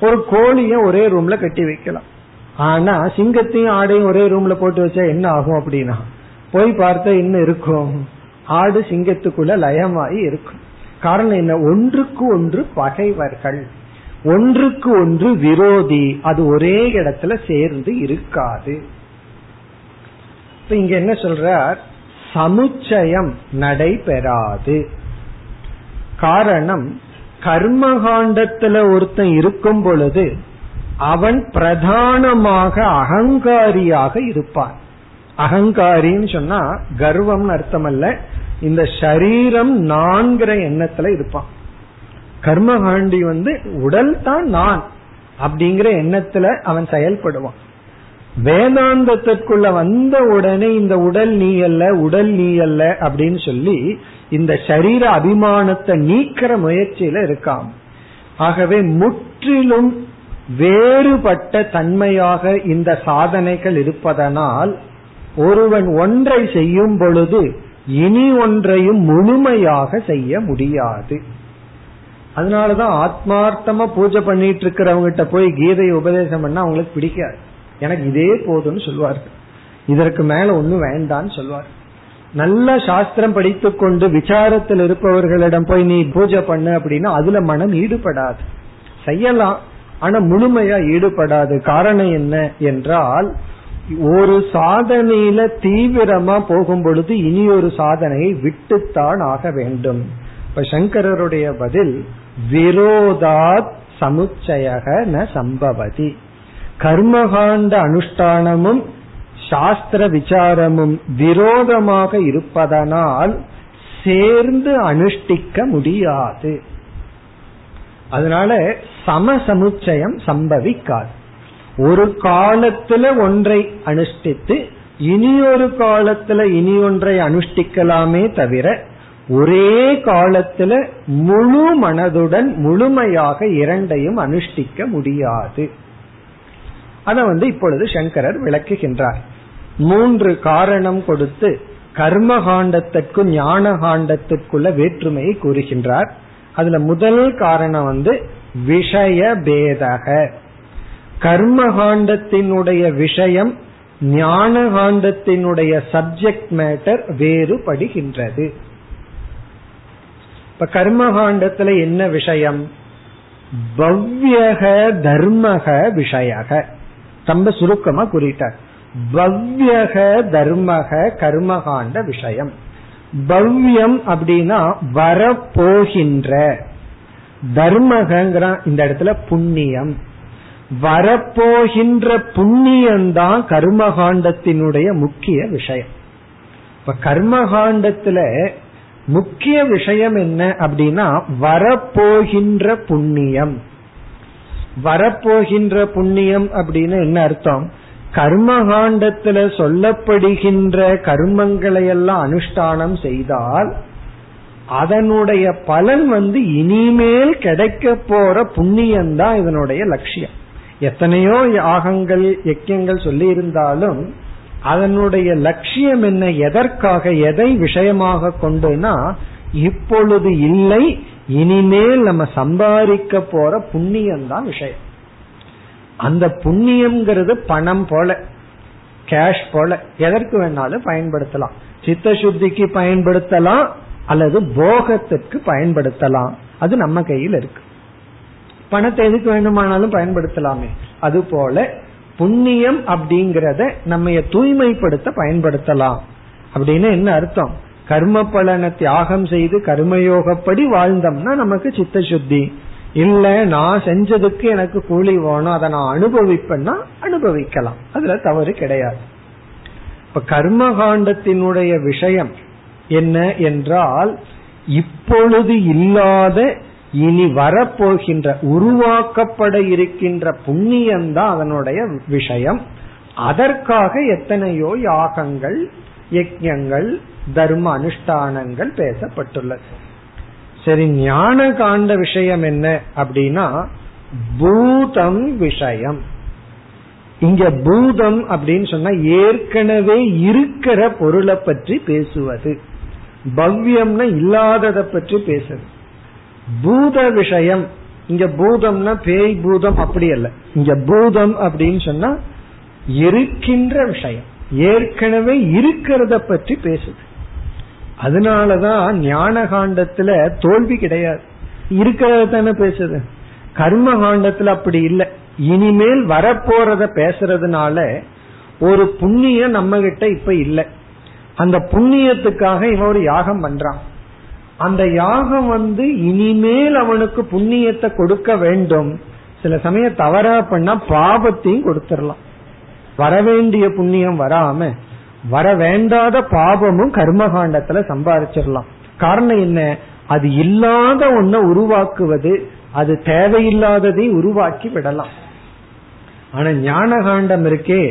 ஒரு கோழிய ஒரே ரூம்ல கட்டி வைக்கலாம். ஆனா சிங்கத்தையும் ஆடையும் ஒரே ரூம்ல போட்டு வச்சா என்ன ஆகும் அப்படின்னா போய் பார்த்தா இன்னும் இருக்கும்? ஆடு சிங்கத்துக்குள்ள லயமாயி இருக்கும். காரணம் என்ன? ஒன்றுக்கு ஒன்று பகைவர்கள். ஒன்றுக்கு ஒன்று விரோதி. அது ஒரே இடத்துல சேர்ந்து இருக்காது. இங்க என்ன சொல்றார்? சமுச்சயம் நடைபெறாது. காரணம் கர்மகாண்டத்துல ஒருத்தன் இருக்கும் பொழுது அவன் பிரதானமாக அகங்காரியாக இருப்பான். அகங்காரின்னு சொன்னா கர்வம்னு அர்த்தம் அல்ல இந்த சரீரம் நான்கிற எண்ணத்துல இருப்பான். கர்மகாண்டி வந்து உடல் தான் நான் அப்படிங்கிற எண்ணத்துல அவன் செயல்படுவான். வேதாந்தத்திற்குள்ள வந்த உடனே இந்த உடல் நீ அல்ல உடல் நீ அல்ல அப்படின்னு சொல்லி இந்த சரீர அபிமானத்தை நீக்கிற முயற்சியில இருக்காம் ஆகவே முற்றிலும் வேறுபட்ட தன்மையாக இந்த சாதனைகள் இருப்பதனால் ஒருவன் ஒன்றை செய்யும் பொழுது இனி ஒன்றையும் முழுமையாக செய்ய முடியாது. அதனாலதான் ஆத்மார்த்தமா பூஜை பண்ணிட்டு இருக்கிறவங்கிட்ட போய் கீதையை உபதேசம் பண்ணா அவங்களுக்கு பிடிக்காது. எனக்கு இதே போதும்னு சொல்லுவார்கள் இதற்கு மேல ஒன்னும் வேண்டான்னு சொல்லுவார் நல்ல சாஸ்திரம் படித்து கொண்டு விசாரத்தில் இருப்பவர்களிடம் போய் நீ பூஜை பண்ணு அப்படின்னா அதுல மனம் ஈடுபடாது. செய்யலாம் ஆனா முழுமையா ஈடுபடாது. காரணம் என்ன என்றால் ஒரு சாதனையில தீவிரமா போகும் பொழுது இனி ஒரு சாதனையை விட்டுத்தான் ஆக வேண்டும். இப்ப சங்கரருடைய பதில் விரோதாத் சமுச்சயக ந சம்பவதி. கர்மகாண்ட அனுஷ்டானமும் சாஸ்திர விசாரமும் விரோதமாக இருப்பதனால் சேர்ந்து அனுஷ்டிக்க முடியாது. அதனால சமசமுச்சயம் சம்பவிக்காது. ஒரு காலத்துல ஒன்றை அனுஷ்டித்து இனி ஒரு காலத்துல இனி ஒன்றை அனுஷ்டிக்கலாமே தவிர ஒரே காலத்துல முழு மனதுடன் முழுமையாக இரண்டையும் அனுஷ்டிக்க முடியாது. அத வந்து இப்பொழுது சங்கரர் விளக்குகின்றார். மூன்று காரணம் கொடுத்து கர்ம காண்டத்திற்கும் ஞான காண்டத்திற்குள்ள வேற்றுமையை கூறுகின்றார். அதுல முதல் காரணம் வந்து விஷய பேதக கர்மகாண்டத்தினுடைய விஷயம் ஞான காண்டத்தினுடைய சப்ஜெக்ட் மேட்டர் வேறுபடுகின்றது. இப்ப கர்மகாண்டத்துல என்ன விஷயம்? பவ்யக தர்மக விஷயக. ரொம்ப சுருக்கமா குறிட்டார். பவ்யக தர்மக கர்மகாண்ட விஷயம். பவ்யம் அப்படின்னா வரப்போகின்ற. தர்மகங்கிற இந்த இடத்துல புண்ணியம். வரப்போகின்ற புண்ணியம்தான் கர்மகாண்டத்தினுடைய முக்கிய விஷயம். இப்ப கர்மகாண்டத்துல முக்கிய விஷயம் என்ன அப்படின்னா வரப்போகின்ற புண்ணியம். வரப்போகின்ற புண்ணியம் அப்படின்னு என்ன அர்த்தம்? கர்மகாண்டத்துல சொல்லப்படுகின்ற கர்மங்களை எல்லாம் அனுஷ்டானம் செய்தால் அதனுடைய பலன் வந்து இனிமேல் கிடைக்க போற புண்ணியம் தான் இதனுடைய லட்சியம். எத்தனையோ யாகங்கள் யக்கியங்கள் சொல்லி இருந்தாலும் அதனுடைய லட்சியம் என்ன எதற்காக எதை விஷயமாக கொண்டுனா இப்பொழுது இல்லை இனிமேல் நம்ம சம்பாதிக்க போற புண்ணியம் தான் விஷயம். அந்த புண்ணியம்ங்கிறது பணம் போல கேஷ் போல எதற்கு வேணாலும் பயன்படுத்தலாம். சித்த சுத்திக்கு பயன்படுத்தலாம் அல்லது போகத்திற்கு பயன்படுத்தலாம். அது நம்ம கையில் இருக்கு. பணத்தை எதுக்கு வேண்டுமானாலும் பயன்படுத்தலாமே. அது போல புண்ணியம் அப்படிங்கறத நம்ம தூய்மைப்படுத்த பயன்படுத்தலாம். அப்படின்னு என்ன அர்த்தம்? கர்ம பலனை தியாகம் செய்து கர்மயோகப்படி வாழ்ந்தோம்னா நமக்கு சித்த சுத்தி இல்ல நான் செஞ்சதுக்கு எனக்கு கூலி வேணும் அதை நான் அனுபவிப்பேன்னா அனுபவிக்கலாம். அதுல தவறு கிடையாது. இப்ப கர்மகாண்டத்தினுடைய விஷயம் என்ன என்றால் இப்பொழுது இல்லாத இனி வரப்போகின்ற உருவாக்கப்பட இருக்கின்ற புண்ணியம்தான் அதனுடைய விஷயம். அதற்காக எத்தனையோ யாகங்கள் யஜங்கள் தர்ம அனுஷ்டானங்கள் பேசப்பட்டுள்ளது. சரி ஞான காண்ட விஷயம் என்ன அப்படின்னா பூதம் விஷயம். இங்க பூதம் அப்படின்னு சொன்னா ஏற்கனவே இருக்கிற பொருளை பற்றி பேசுவது. பவ்யம்னா இல்லாததை பற்றி பேசுறது. பூத விஷயம். இங்க பூதம்னா பேய் பூதம் அப்படி அல்ல. இங்க பூதம் அப்படின்னு சொன்னா இருக்கின்ற விஷயம். ஏற்கனவே இருக்கிறத பற்றி பேசுது. அதனாலதான் ஞான காண்டத்துல தோல்வி கிடையாது. இருக்கிறத தானே பேசுது. கர்ம காண்டத்துல அப்படி இல்லை. இனிமேல் வரப்போறத பேசுறதுனால ஒரு புண்ணியம் நம்ம கிட்ட இப்ப இல்லை. அந்த புண்ணியத்துக்காக இவன் ஒரு யாகம் பண்றான். அந்த யாகம் வந்து இனிமேல் அவனுக்கு புண்ணியத்தை கொடுக்க வேண்டும். சில சமயம் தவறா பண்ணா பாபத்தையும் கொடுத்துடலாம். வரவேண்டிய புண்ணியம் வராம வர வேண்டாத பாபமும் கர்மகாண்டத்துல சம்பாதிச்சிடலாம் காரணம் என்ன? அது இல்லாத ஒன்ன உருவாக்குவது அது தேவையில்லாததை உருவாக்கி விடலாம். ஆனா ஞான காண்டம் இருக்கே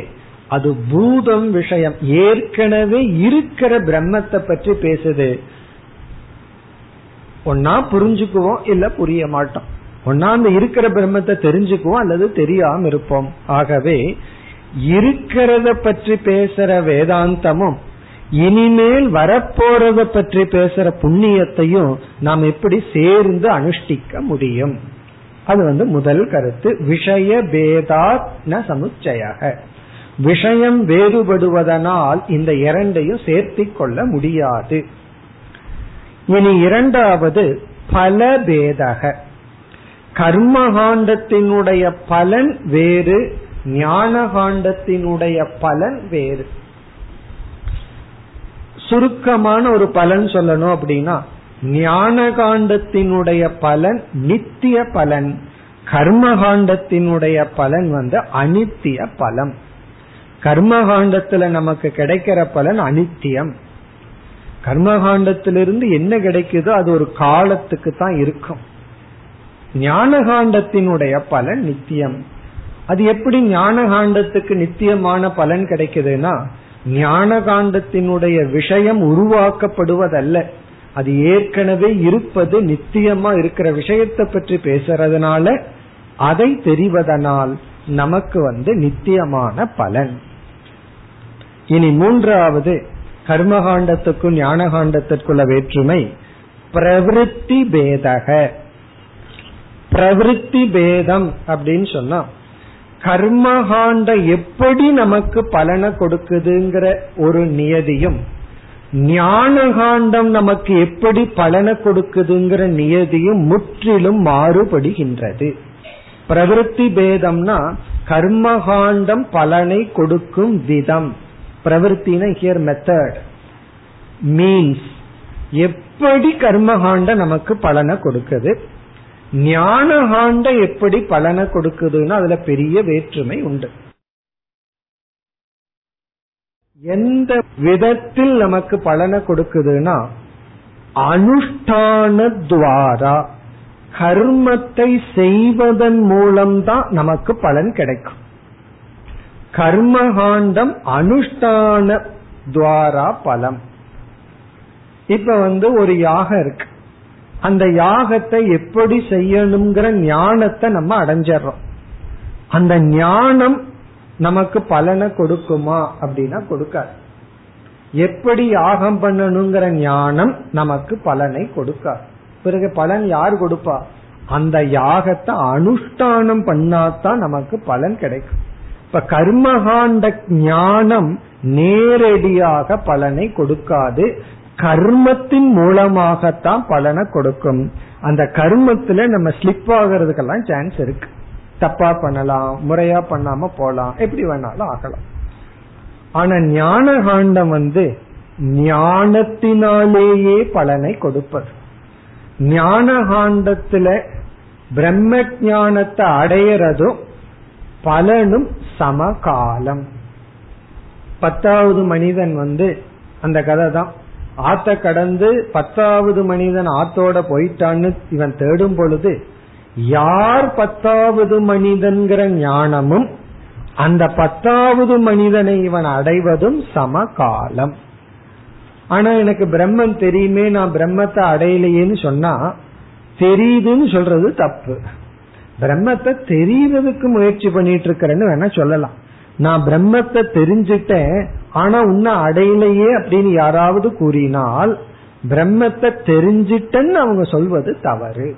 அது பூதம் விஷயம். ஏற்கனவே இருக்கிற பிரம்மத்தை பற்றி பேசுது. ஒன்னா புரிஞ்சுக்குவோம் இல்ல புரிய மாட்டோம். ஒன்னா அந்த இருக்கிற பிரம்மத்தை தெரிஞ்சுக்குவோம் அல்லது தெரியாம இருப்போம். ஆகவே இருக்கிறத பற்றி பேசுற வேதாந்தமும் இனிமேல் வரப்போறத பற்றி பேசுற புண்ணியத்தையும் நாம் எப்படி சேர்ந்து அனுஷ்டிக்க முடியும்? அது வந்து முதல் கருத்து. விஷய பேதா ந சமுச்சயாக. விஷயம் வேறுபடுவதனால் இந்த இரண்டையும் சேர்த்தி கொள்ள முடியாது. இனி இரண்டாவது பலபேதக. கர்மகாண்டத்தினுடைய பலன் வேறு ஞான காண்டத்தினுடைய பலன் வேறு. சுருக்கமான ஒரு பலன் சொல்லணும் அப்படின்னா ஞான காண்டத்தினுடைய பலன் நித்திய பலன் கர்மகாண்டத்தினுடைய பலன் வந்து அனித்திய பலம். கர்மகாண்டத்துல நமக்கு கிடைக்கிற பலன் அனித்தியம். கர்மகாண்டத்திலிருந்து என்ன கிடைக்குதோ அது ஒரு காலத்துக்கு தான் இருக்கும். ஞான காண்டத்தினுடைய பலன் நித்தியம். அது எப்படி ஞான காண்டத்துக்கு நித்தியமான பலன் கிடைக்குதுன்னா ஞான காண்டத்தினுடைய விஷயம் உருவாக்கப்படுவதல்ல. அது ஏற்கனவே இருப்பது நித்தியமா இருக்கிற விஷயத்தை பற்றி பேசுறதுனால அதை தெரிவதனால் நமக்கு வந்து நித்தியமான பலன். இனி மூன்றாவது கர்மகாண்டத்துக்கும் ஞான காண்டத்திற்குள்ள வேற்றுமை பிரவிற்த்தி பேதக. பிரவிற்த்தி பேதம் அப்படின்னு சொன்னா கர்மகாண்ட எப்படி நமக்கு பலனை கொடுக்குதுங்கிற ஒரு நியதியும் ஞான காண்டம் நமக்கு எப்படி பலனை கொடுக்குதுங்கிற நியதியும் முற்றிலும் மாறுபடுகின்றது. பிரவிற்த்தி பேதம்னா கர்மகாண்டம் பலனை கொடுக்கும் விதம். பிரவருத்தின ஹியர் மெத்தட் மீன்ஸ் எப்படி கர்மகாண்ட நமக்கு பலனை கொடுக்குது? ஞானகாண்ட எப்படி பலனை கொடுக்குதுன்னு அதுல பெரிய வேற்றுமை உண்டு. எந்த விதத்தில் நமக்கு பலனை கொடுக்குதுன்னா அனுஷ்டான துவாரா கர்மத்தை செய்வதன் மூலம்தான் நமக்கு பலன் கிடைக்கும். கர்மகாண்டம் அனுஷ்டான துவாரா பலம். இப்ப வந்து ஒரு யாகம் இருக்கு. அந்த யாகத்தை எப்படி செய்யணுங்கிற ஞானத்தை நம்ம அடைஞ்சிடறோம். அந்த ஞானம் நமக்கு பலனை கொடுக்குமா அப்படின்னா கொடுக்காது. எப்படி யாகம் பண்ணணுங்கிற ஞானம் நமக்கு பலனை கொடுக்காது. பிறகு பலன் யார் கொடுப்பா? அந்த யாகத்தை அனுஷ்டானம் பண்ணாதான் நமக்கு பலன் கிடைக்கும். இப்ப கர்மகாண்ட ஞானம் நேரடியாக பலனை கொடுக்காது. கர்மத்தின் மூலமாகத்தான் பலனை கொடுக்கும். அந்த கர்மத்துல நம்ம ஸ்லிப் ஆகிறதுக்கெல்லாம் சான்ஸ் இருக்கு. தப்பா பண்ணலாம் முறையா பண்ணாம போலாம் எப்படி வேணாலும் ஆகலாம். ஆனா ஞான காண்டம் வந்து ஞானத்தினாலேயே பலனை கொடுப்பது. ஞான காண்டத்துல பிரம்ம ஞானத்தை அடையறதும் பலனும் சமகாலம். பத்தாவது மனிதன் வந்து அந்த கதை தான் ஆத்த கடந்து பத்தாவது மனிதன் ஆத்தோட போயிட்டான்னு இவன் தேடும் பொழுது யார் பத்தாவது மனிதன்கிற ஞானமும் அந்த பத்தாவது மனிதனை இவன் அடைவதும் சமகாலம். ஆனா எனக்கு பிரம்மன் தெரியுமே நான் பிரம்மத்தை அடையலையேன்னு சொன்னா தெரியுதுன்னு சொல்றது தப்பு. பிரம்மத்தை தெரியறதுக்கு முயற்சி பண்ணிட்டு இருக்கிறேன்னு வேணா சொல்லலாம். நான் பிரம்மத்தை தெரிஞ்சிட்டேன் ஆனா உன்னை அடையிலையே அப்படின்னு யாராவது கூறினால் பிரம்மத்தை தெரிஞ்சிட்டேன்னு அவங்க சொல்வது தவறு.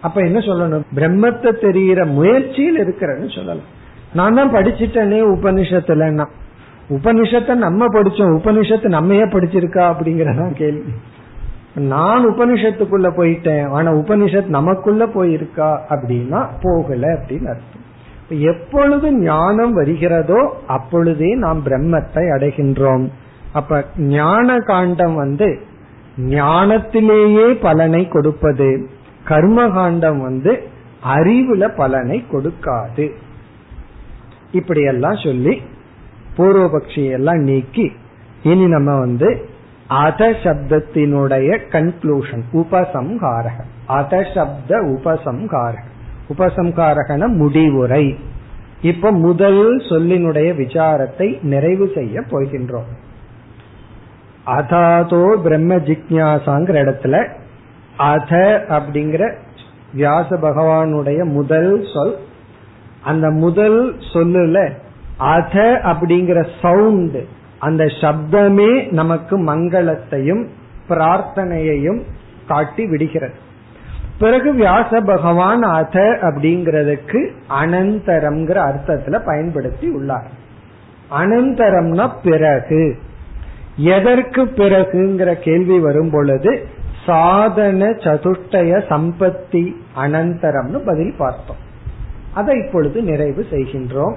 அப்ப என்ன சொல்லணும்? பிரம்மத்தை தெரிகிற முயற்சியில் இருக்கிறேன்னு சொல்லலாம். நான் தான் படிச்சுட்டேனே உபனிஷத்துலன்னா. உபனிஷத்தை நம்ம படிச்சோம் உபனிஷத்து நம்மையே படிச்சிருக்கா அப்படிங்கறதான் கேள்வி. நான் உபனிஷத்துக்குள்ள போயிட்டேன் ஆனா உபனிஷத் நமக்குள்ள போயிருக்கா அப்படின்னா போகல அப்படின்னு அர்த்தம். எப்பொழுது ஞானம் வருகிறதோ அப்பொழுதே நாம் பிரம்மத்தை அடைகின்றோம். அப்ப ஞான காண்டம் வந்து ஞானத்திலேயே பலனை கொடுப்பது. கர்ம காண்டம் வந்து அறிவுல பலனை கொடுக்காது. இப்படியெல்லாம் சொல்லி பூர்வபக்ஷியெல்லாம் நீக்கி இனி நம்ம வந்து அத சப்தத்தினுடைய கன்க்ளூஷன் உபசம்ஹாரக. அத சப்த உபசம்ஹாரக. உபசம்ஹாரகன முடிவுரை. இப்ப முதல் சொல்லினுடைய விசாரத்தை நிறைவு செய்ய போகின்றோம். அதாதோ பிரம்ம ஜிக்யாசாங்கிற இடத்துல அத அப்படிங்கிற வியாச பகவானுடைய முதல் சொல். அந்த முதல் சொல்லுல அத அப்படிங்கிற சவுண்ட் அந்த சப்தமே நமக்கு மங்களத்தையும் பிரார்த்தனையையும் காட்டி விடுகிறது. பிறகு வியாச பகவான் அத அப்படிங்கிறதுக்கு அனந்தரம்ங்கிற அர்த்தத்துல பயன்படுத்தி உள்ளார். அனந்தரம்னா பிறகு. எதற்கு பிறகுங்கிற கேள்வி வரும் பொழுது சாதன சதுஷ்டய சம்பத்தி அனந்தரம்னு பதில் பார்த்தோம். அதை இப்பொழுது நிறைவு செய்கின்றோம்.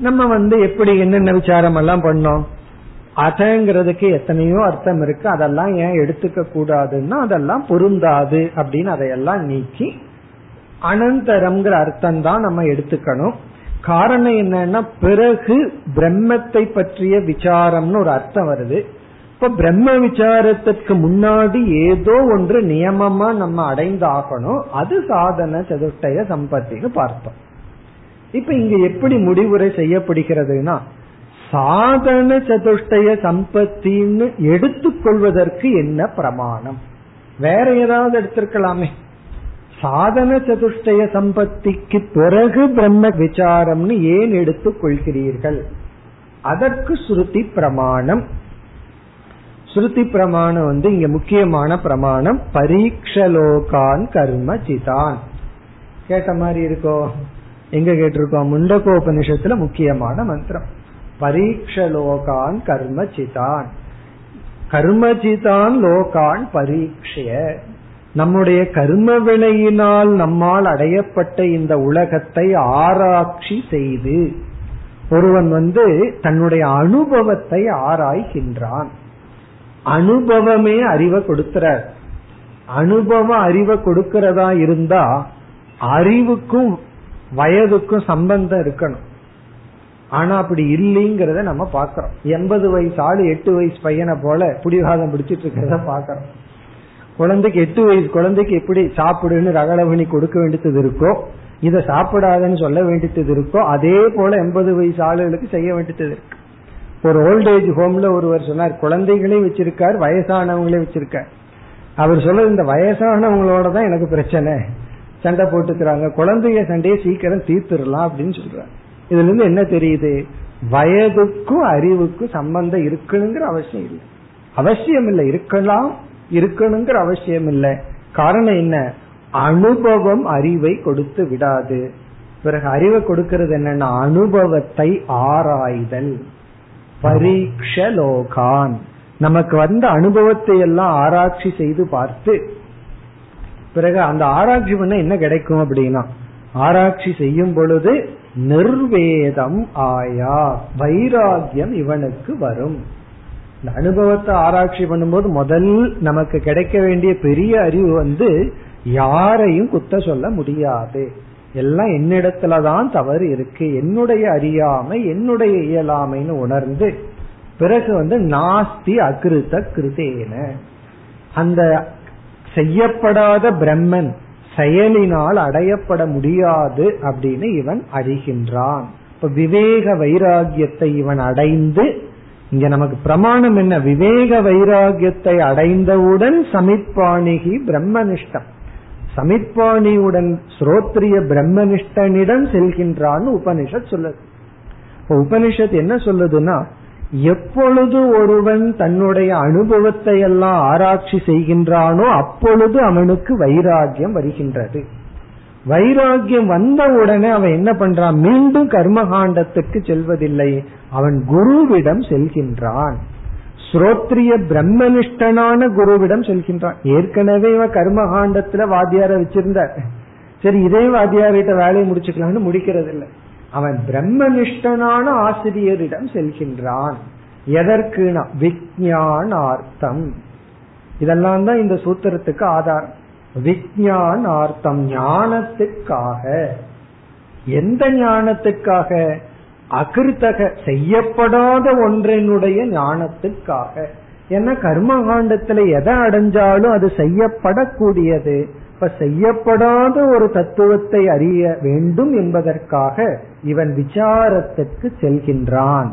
நம்ம வந்து எப்படி என்னென்ன விசாரம் எல்லாம் பண்ணோம்? அதங்கிறதுக்கு எத்தனையோ அர்த்தம் இருக்கு. அதெல்லாம் ஏன் எடுத்துக்க கூடாதுன்னா அதெல்லாம் பொருந்தாது அப்படின்னு அதையெல்லாம் நீக்கி அனந்தரம்ங்கிற அர்த்தம் தான் நம்ம எடுத்துக்கணும். காரணம் என்னன்னா பிறகு பிரம்மத்தை பற்றிய விசாரம்னு ஒரு அர்த்தம் வருது. இப்ப பிரம்ம விசாரத்திற்கு முன்னாடி ஏதோ ஒன்று நியமமா நம்ம அடைந்தாகணும். அது சாதன சதுர்டய சம்பத்தின்னு பார்த்தோம். இப்ப இங்க எப்படி முடிவுரை செய்யப்படுகிறதுனா சாதன சதுஷ்டய சம்பத்தின்னு எடுத்துக்கொள்வதற்கு என்ன பிரமாணம்? வேற ஏதாவது எடுத்திருக்கலாமே. சாதன சதுஷ்டய சம்பத்திக்கு பிறகு பிரம்ம விசாரம்னு ஏன் எடுத்துக் கொள்கிறீர்கள் அதற்கு ஸ்ருதி பிரமாணம். ஸ்ருதி பிரமாணம் வந்து இங்க முக்கியமான பிரமாணம் பரீட்சலோகான் கர்ம சிதான். கேட்ட மாதிரி இருக்கோ? எங்க கேட்டிருக்கோம்? முண்டகோபனிஷத்துல முக்கியமான மந்திரம். பரீட்சலோகான் கர்மஜிதான் கர்மஜிதான் லோகான் பரீட்சைய நம்முடைய கர்ம வினையினால் நம்மால் அடையப்பட்ட இந்த உலகத்தை ஆராய்ச்சி செய்து ஒருவன் வந்து தன்னுடைய அனுபவத்தை ஆராய்கின்றான். அனுபவமே அறிவை கொடுக்கிறார். அனுபவ அறிவை கொடுக்கறதா இருந்தா அறிவுக்கும் வயதுக்கும் சம்பந்தம் இருக்கணும். ஆனா அப்படி இல்லைங்கிறத நம்ம பாக்கிறோம் எண்பது வயசு ஆளு எட்டு வயசு பையனை போல புடிவாதம் பிடிச்சிட்டு இருக்கிறத பாக்கிறோம் குழந்தைக்கு எட்டு வயசு குழந்தைக்கு எப்படி சாப்பிடுன்னு ரகலவணி கொடுக்க வேண்டியது இருக்கோ இதை சாப்பிடாதன்னு சொல்ல வேண்டியது இருக்கோ அதே போல எண்பது வயசு ஆளுகளுக்கு செய்ய வேண்டியது இருக்கு. ஒரு ஓல்டேஜ் ஹோம்ல ஒருவர் சொன்னார் குழந்தைகளையும் வச்சிருக்கார் வயசானவங்களையும் வச்சிருக்கார். அவர் சொல்ல இந்த வயசானவங்களோட தான் எனக்கு பிரச்சனை. சண்டை போட்டுக்கிறாங்க. குழந்தைய சண்டையை சீக்கிரம் தீர்த்துடலாம் அப்படின்னு சொல்றாங்க. இதுல இருந்து என்ன தெரியுது? வயதுக்கும் அறிவுக்கும் சம்பந்தம் இருக்கணுங்கிற அவசியம் இல்லை. அவசியம் இல்லை. இருக்கலாம் இருக்கணுங்கிற அவசியம் இல்லை. காரணம் என்ன? அனுபவம் அறிவை கொடுத்து விடாது. பிறகு அறிவை கொடுக்கிறது என்னன்னா அனுபவத்தை ஆராய்தல். பரீட்சலோகான் நமக்கு வந்த அனுபவத்தை எல்லாம் ஆராய்ச்சி செய்து பார்த்து பிறகு அந்த ஆராய்ச்சி பண்ண என்ன கிடைக்கும் அப்படின்னா ஆராய்ச்சி செய்யும் பொழுது நிர்வேதம் ஆயா வைராகியம் இவனுக்கு வரும். இந்த அனுபவத்தை ஆராய்ச்சி பண்ணும்போது முதல் நமக்கு கிடைக்க வேண்டிய பெரிய அறிவு வந்து யாரையும் குத்த சொல்ல முடியாது. எல்லாம் என்னிடத்துலதான் தவறு இருக்கு. என்னுடைய அறியாமை என்னுடைய இயலாமைன்னு உணர்ந்து பிறகு வந்து நாஸ்தி அகிருத்த கிருதேன அந்த செய்யப்படாத பிரம்மன் செயலினால் அடையப்பட முடியாது அப்படின்னு இவன் அறிகின்றான். இப்ப விவேக வைராகியத்தை இவன் அடைந்து இங்க நமக்கு பிரமாணம் என்ன? விவேக வைராகியத்தை அடைந்தவுடன் சமிப்பாணிகி பிரம்மனிஷ்டம். சமிப்பாணியுடன் ஸ்ரோத்ரிய பிரம்மனிஷ்டனிடம் செல்கின்றான்னு உபனிஷத் சொல்லுது. இப்ப உபனிஷத் என்ன சொல்லுதுன்னா எப்பொழுது ஒருவன் தன்னுடைய அனுபவத்தை எல்லாம் ஆராய்ச்சி செய்கின்றானோ அப்பொழுது அவனுக்கு வைராகியம் வருகின்றது. வைராகியம் வந்த உடனே அவன் என்ன பண்றான்? மீண்டும் கர்மகாண்டத்துக்கு செல்வதில்லை. அவன் குருவிடம் செல்கின்றான். ஸ்ரோத்ரிய பிரம்மனிஷ்டனான குருவிடம் செல்கின்றான். ஏற்கனவே இவன் கர்மகாண்டத்துல வாத்தியார வச்சிருந்தார். சரி இதே வாத்தியார்கிட்ட வேலையை முடிச்சுக்கலாம்னு முடிக்கிறது இல்லை அவன் பிரம்மனிஷ்டனான ஆசிரியரிடம் செல்கின்றான். எதற்குனா? விஜயானார்த்தம் இதெல்லாம் தான் இந்த சூத்திரத்துக்கு ஆதாரம். விஜயானார்த்தம் ஞானத்துக்காக. எந்த ஞானத்துக்காக? அகிருத்தக செய்யப்படாத ஒன்றினுடைய ஞானத்துக்காக. ஏன்னா கர்மகாண்டத்துல எதை அடைஞ்சாலும் அது செய்யப்படக்கூடியது. இப்ப செய்யப்படாத ஒரு தத்துவத்தை அறிய வேண்டும் என்பதற்காக இவன் விசாரத்துக்கு செல்கின்றான்.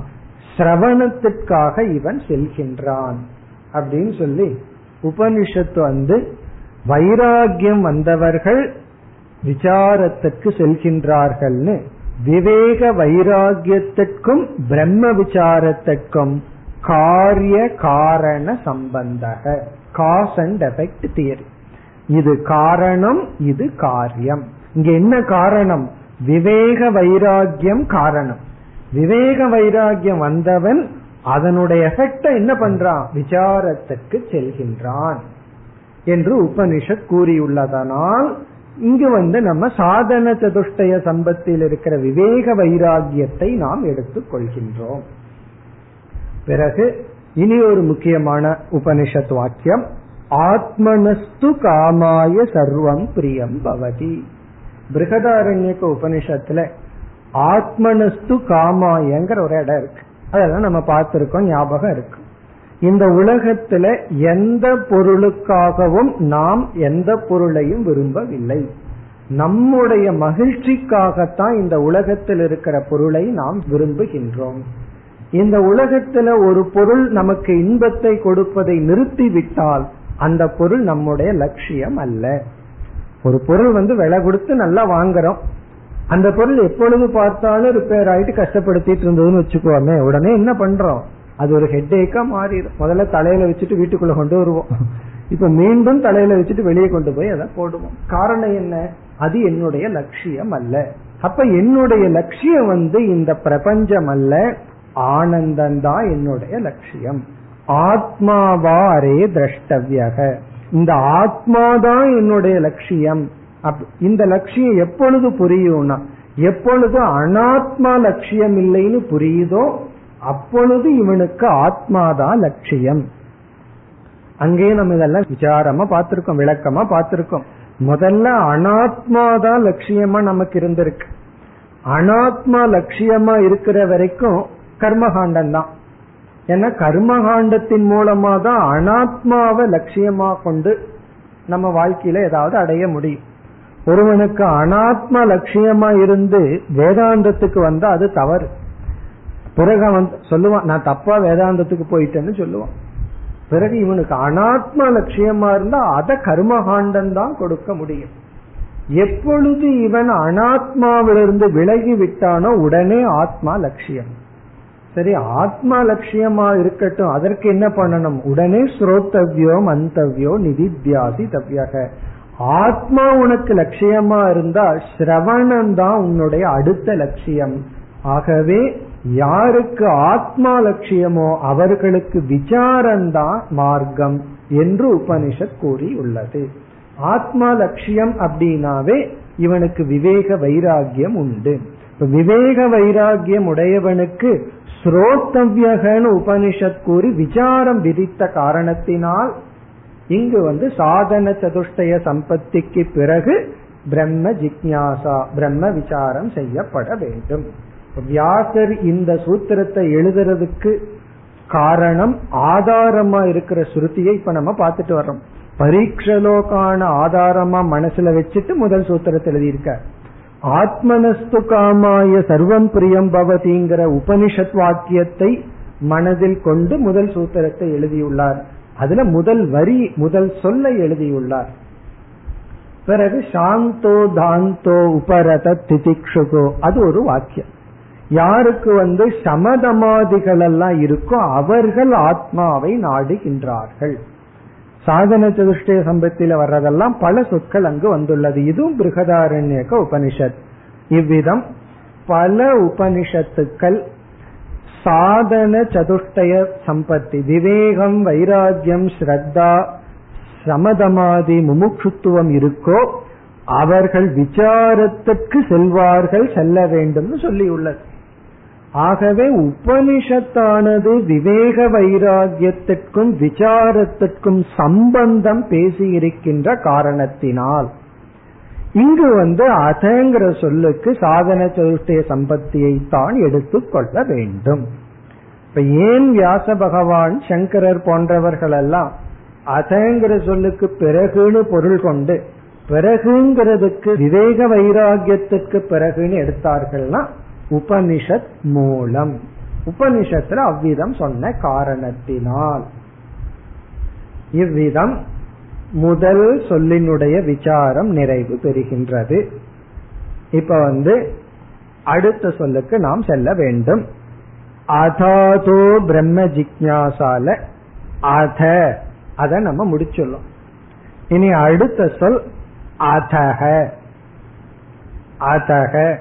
சிரவணத்திற்காக இவன் செல்கின்றான். அப்படின்னு சொல்லி உபனிஷத்து வந்து வைராகியம் வந்தவர்கள் விசாரத்துக்கு செல்கின்றார்கள்னு விவேக வைராகியத்திற்கும் பிரம்ம விசாரத்திற்கும் காரிய காரண சம்பந்தக. Cause and effect theory. இது காரணம் இது காரியம். இங்க என்ன காரணம்? விவேக வைராகியம் காரணம். விவேக வைராகியம் வந்தவன் அதனுடைய எஃபெக்ட என்ன பண்றான்? விசாரத்துக்கு செல்கின்றான் என்று உபனிஷத் கூறியுள்ளதனால் இங்கு வந்து நம்ம சாதன சதுஷ்டய சம்பத்தில் இருக்கிற விவேக வைராகியத்தை நாம் எடுத்துக் கொள்கின்றோம். பிறகு இனி ஒரு முக்கியமான உபனிஷத் வாக்கியம். ஆத்மனஸ்து காமாய சர்வம் பிரியம் பவதி. பிருகதாரண்யக்க உபனிஷத்துல ஆத்மனஸ்து காமாயங்கிற ஒரு இடம் இருக்கு. அதெல்லாம் நம்ம பார்த்திருக்கோம் ஞாபகம் இருக்கு. இந்த உலகத்துல எந்த பொருளுக்காகவும் நாம் எந்த பொருளையும் விரும்பவில்லை. நம்முடைய மகிழ்ச்சிக்காகத்தான் இந்த உலகத்தில் இருக்கிற பொருளை நாம் விரும்புகின்றோம். இந்த உலகத்துல ஒரு பொருள் நமக்கு இன்பத்தை கொடுப்பதை நிறுத்திவிட்டால் அந்த பொருள் நம்முடைய லட்சியம் அல்ல. ஒரு பொருள் வந்து விலை கொடுத்து நல்லா வாங்குறோம். அந்த பொருள் எப்பொழுது பார்த்தாலும் ரிப்பேர் ஆயிட்டு கஷ்டப்படுத்திட்டு இருந்ததுன்னு வச்சுக்கோமே. உடனே என்ன பண்றோம்? அது ஒரு ஹெட் ஏக்கா மாறிடும் முதல்ல தலையில வச்சுட்டு வீட்டுக்குள்ள கொண்டு வருவோம். இப்ப மீண்டும் தலையில வச்சுட்டு வெளியே கொண்டு போய் அதை போடுவோம். காரணம் என்ன? அது என்னுடைய லட்சியம் அல்ல. அப்ப என்னுடைய லட்சியம் வந்து இந்த பிரபஞ்சம் அல்ல. ஆனந்தம் தான் என்னுடைய லட்சியம். ஆத்மாவாரே திரஷ்டவியக. இந்த ஆத்மாதான் என்னுடைய லட்சியம். இந்த லட்சியம் எப்பொழுது புரியும்னா எப்பொழுது அனாத்மா லட்சியம் இல்லைன்னு புரியுதோ அப்பொழுது இவனுக்கு ஆத்மாதான் லட்சியம். அங்கேயே நம்ம இதெல்லாம் விசாரமா பார்த்திருக்கோம் விளக்கமா பார்த்திருக்கோம். முதல்ல அனாத்மா தான் லட்சியமா நமக்கு இருந்திருக்கு. அனாத்மா லட்சியமா இருக்கிற வரைக்கும் கர்மகாண்டம் தான். ஏன்னா கர்மகாண்டத்தின் மூலமா தான் அனாத்மாவை லட்சியமா கொண்டு நம்ம வாழ்க்கையில ஏதாவது அடைய முடியும். ஒருவனுக்கு அனாத்மா லட்சியமா இருந்து வேதாந்தத்துக்கு வந்தா அது தவறு. பிறகு அவன் சொல்லுவான் நான் தப்பா வேதாந்தத்துக்கு போயிட்டேன்னு சொல்லுவான். பிறகு இவனுக்கு அனாத்மா லட்சியமா இருந்தா அதை கர்மகாண்டம் தான் கொடுக்க முடியும். எப்பொழுது இவன் அனாத்மாவிலிருந்து விலகி விட்டானோ உடனே ஆத்மா லட்சியம். சரி ஆத்மா லட்சியமா இருக்கட்டும் அதற்கு என்ன பண்ணணும்? உடனே ஸ்ரோத்தவ்யோ மந்தவ்யோ நிதித்யாசி தவ்யக. ஆத்மா உனக்கு லட்சியமா இருந்தா சிரவணம் தான் உன்னுடைய அடுத்த லட்சியம். ஆகவே யாருக்கு ஆத்மா லட்சியமோ அவர்களுக்கு விசாரம்தான் மார்க்கம் என்று உபனிஷத் கூறியுள்ளது. ஆத்மா லட்சியம் அப்படின்னாவே இவனுக்கு விவேக வைராகியம் உண்டு. விவேக வைராகியம் உடையவனுக்கு ஸ்ரோத்தவ்யகன்னு உபனிஷத் கூறி விசாரம் விதித்த காரணத்தினால் இங்கு வந்து சாதன சதுஷ்டய சம்பத்திக்கு பிறகு பிரம்ம ஜிக்யாசா பிரம்ம விசாரம் செய்யப்பட வேண்டும். வியாசர் இந்த சூத்திரத்தை எழுதுறதுக்கு காரணம் ஆதாரமா இருக்கிற ஸ்ருதியை இப்ப நம்ம பார்த்துட்டு வர்றோம். பரீட்சலோக்கான ஆதாரமா மனசுல வச்சுட்டு முதல் சூத்திரத்தை எழுதியிருக்க ஆத்மனஸ்து காமாய சர்வம் பிரியம் பவதிங்கிற உபனிஷத் வாக்கியத்தை மனதில் கொண்டு முதல் சூத்திரத்தை எழுதியுள்ளார். அதுல முதல் வரி முதல் சொல்லை எழுதியுள்ளார். பிறகு சாந்தோ தாந்தோ உபரத திதிக்ஷுகோ அது ஒரு வாக்கியம். யாருக்கு வந்து சமதமாதிகள் எல்லாம் இருக்கோ அவர்கள் ஆத்மாவை நாடுகின்றார்கள். சாதன சதுஷ்டய சம்பத்தில வர்றதெல்லாம் பல சொற்கள் அங்கு வந்துள்ளது. இதுவும் பிருகதாரண்யக உபனிஷத். இவ்விதம் பல உபனிஷத்துக்கள் சாதன சதுஷ்டய சம்பத்தி. விவேகம் வைராகியம் ஸ்ரத்தா சமதமாதி முமுட்சுத்துவம் இருக்கோ அவர்கள் விசாரத்துக்கு செல்வார்கள் செல்ல வேண்டும் சொல்லியுள்ளது. ஆகவே உபனிஷத்தானது விவேக வைராகியத்திற்கும் விசாரத்திற்கும் சம்பந்தம் பேசியிருக்கின்ற காரணத்தினால். இங்கு வந்து அதங்கிற சொல்லுக்கு சாதன சதுஷ்டய சம்பத்தியை தான் எடுத்துக்கொள்ள வேண்டும். இப்ப ஏன் வியாச பகவான் சங்கரர் போன்றவர்கள் எல்லாம் அதங்கிற சொல்லுக்கு பிறகுன்னு பொருள் கொண்டு பிறகுங்கிறதுக்கு விவேக வைராகியத்திற்கு பிறகுன்னு எடுத்தார்கள்னா உபனிஷத் மூலம். உபனிஷத்துல அவ்விதம் சொன்ன காரணத்தினால். இவ்விதம் முதல் சொல்லினுடைய விசாரம் நிறைவு பெறுகின்றது. இப்ப வந்து அடுத்த சொல்லுக்கு நாம் செல்ல வேண்டும். அதாதோ பிரம்ம ஜிக்யாசால அத. அத நம்ம முடிச்சுள்ளோம். இனி அடுத்த சொல் அதக. அதக.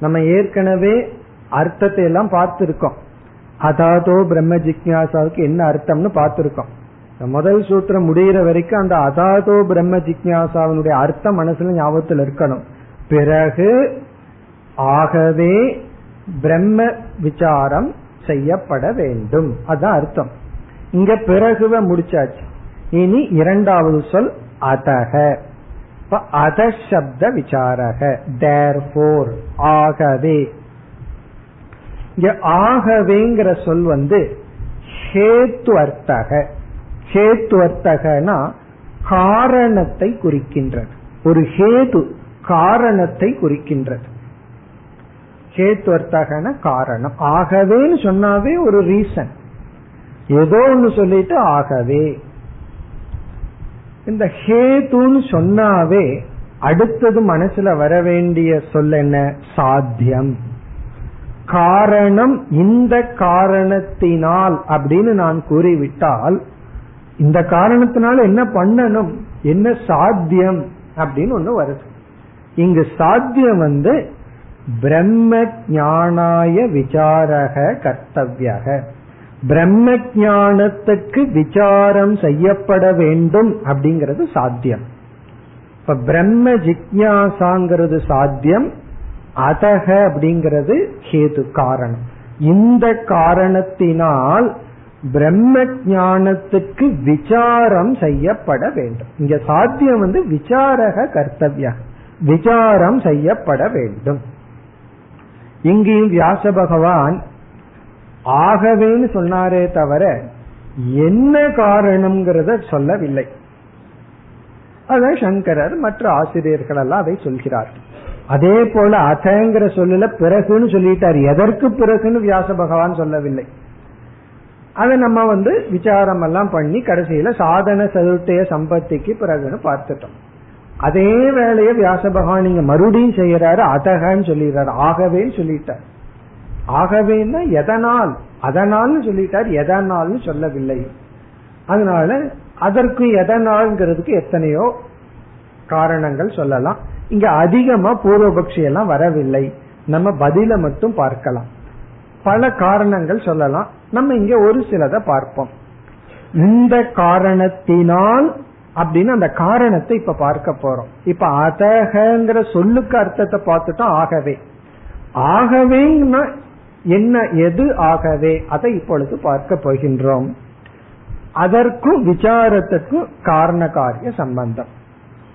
நம்ம ஏற்கனவே அர்த்தத்தை எல்லாம் பார்த்திருக்கோம். அதாதோ பிரம்ம ஜிக்யாசாவுக்கு என்ன அர்த்தம்னு பார்த்திருக்கோம். முதல் சூத்திரம் முடிகிற வரைக்கும் அந்த அதாதோ பிரம்ம ஜிக்யாசாவினுடைய அர்த்தம் மனசுல ஞாபகத்தில் இருக்கணும். பிறகு ஆகவே பிரம்ம விசாரம் செய்யப்பட வேண்டும். அதுதான் அர்த்தம். இங்க பிறகுவ முடிச்சாச்சு. இனி இரண்டாவது சொல் அதக. அதப்த விசாரக. தேர்போர் ஆகவே. இங்க ஆகவேங்கிற சொல் வந்து ஹேத்து அர்த்தக ஹேத்து அர்த்தகனா காரணத்தை குறிக்கின்றது. ஒரு ஹேது காரணத்தை குறிக்கின்றது. ஹேத்து அர்த்தகன காரணம். ஆகவேன்னு சொன்னாவே ஒரு ரீசன் ஏதோ ஒன்னு சொல்லிட்டு ஆகவே. இந்த ஹேதுன்னு சொன்னாவே அடுத்தது மனசுல வர வேண்டிய சொல் என்ன? சாத்தியம். காரணம் இந்த காரணத்தினால் அப்படின்னு நான் கூறிவிட்டால் இந்த காரணத்தினால என்ன பண்ணணும்? என்ன சாத்தியம்? அப்படின்னு ஒண்ணு வருது. இங்கு சாத்தியம் வந்து பிரம்ம ஞானாய விசாரக கர்த்தவியக. பிரம்ம ஞானத்துக்கு விசாரம் செய்யப்பட வேண்டும் அப்படிங்கிறது சாத்தியம். இப்ப பிரம்ம ஜிக்யாசாங்கிறது சாத்தியம் அதக அப்படிங்கிறது ஹேது காரணம். இந்த காரணத்தினால் பிரம்ம ஞானத்துக்கு விசாரம் செய்யப்பட வேண்டும். இங்க சாத்தியம் வந்து விசாரக கர்த்தவிய. விசாரம் செய்யப்பட வேண்டும். இங்கேயும் வியாச பகவான் ஆகவேன்னு சொன்னாரே தவிர என்ன காரணம்ங்கிறத சொல்லவில்லை. அதான் சங்கரர் மற்ற ஆசிரியர்கள் எல்லாம் அதை சொல்கிறார்கள் அதே போல அதங்கிற சொல்லல பிறகுன்னு சொல்லிட்டார். எதற்கு பிறகுன்னு வியாச பகவான் சொல்லவில்லை. அதை நம்ம வந்து விசாரம் எல்லாம் பண்ணி கடைசியில சாதன சதுர்த்தய சம்பத்திக்கு பிறகுன்னு பார்த்துட்டோம். அதே வேலையை வியாச பகவான் நீங்க மறுபடியும் செய்யறாரு அதகன்னு சொல்லிடுறாரு. ஆகவேன்னு சொல்லிட்டார். ஆகவேனா எதனால்? அதனால்னு சொல்லிட்டார் எதனால்னு சொல்லவில்லை. அதனால அதற்கு எதனால்ங்கிறதுக்கு எத்தனையோ காரணங்கள் சொல்லலாம். இங்க அதிகமா பூர்வபக்ஷி எல்லாம் வரவில்லை. நம்ம பதில மட்டும் பார்க்கலாம். பல காரணங்கள் சொல்லலாம். நம்ம இங்க ஒரு சிலதை பார்ப்போம். இந்த காரணத்தினால் அப்படின்னு அந்த காரணத்தை இப்ப பார்க்க போறோம். இப்ப அதகங்கிற சொல்லுக்கு அர்த்தத்தை பார்த்துட்டோம் ஆகவே. ஆகவேன்னா என்ன எது ஆகவே? அதை இப்பொழுது பார்க்க போகின்றோம். அதற்கும் விசாரத்திற்கும் காரண காரிய சம்பந்தம்.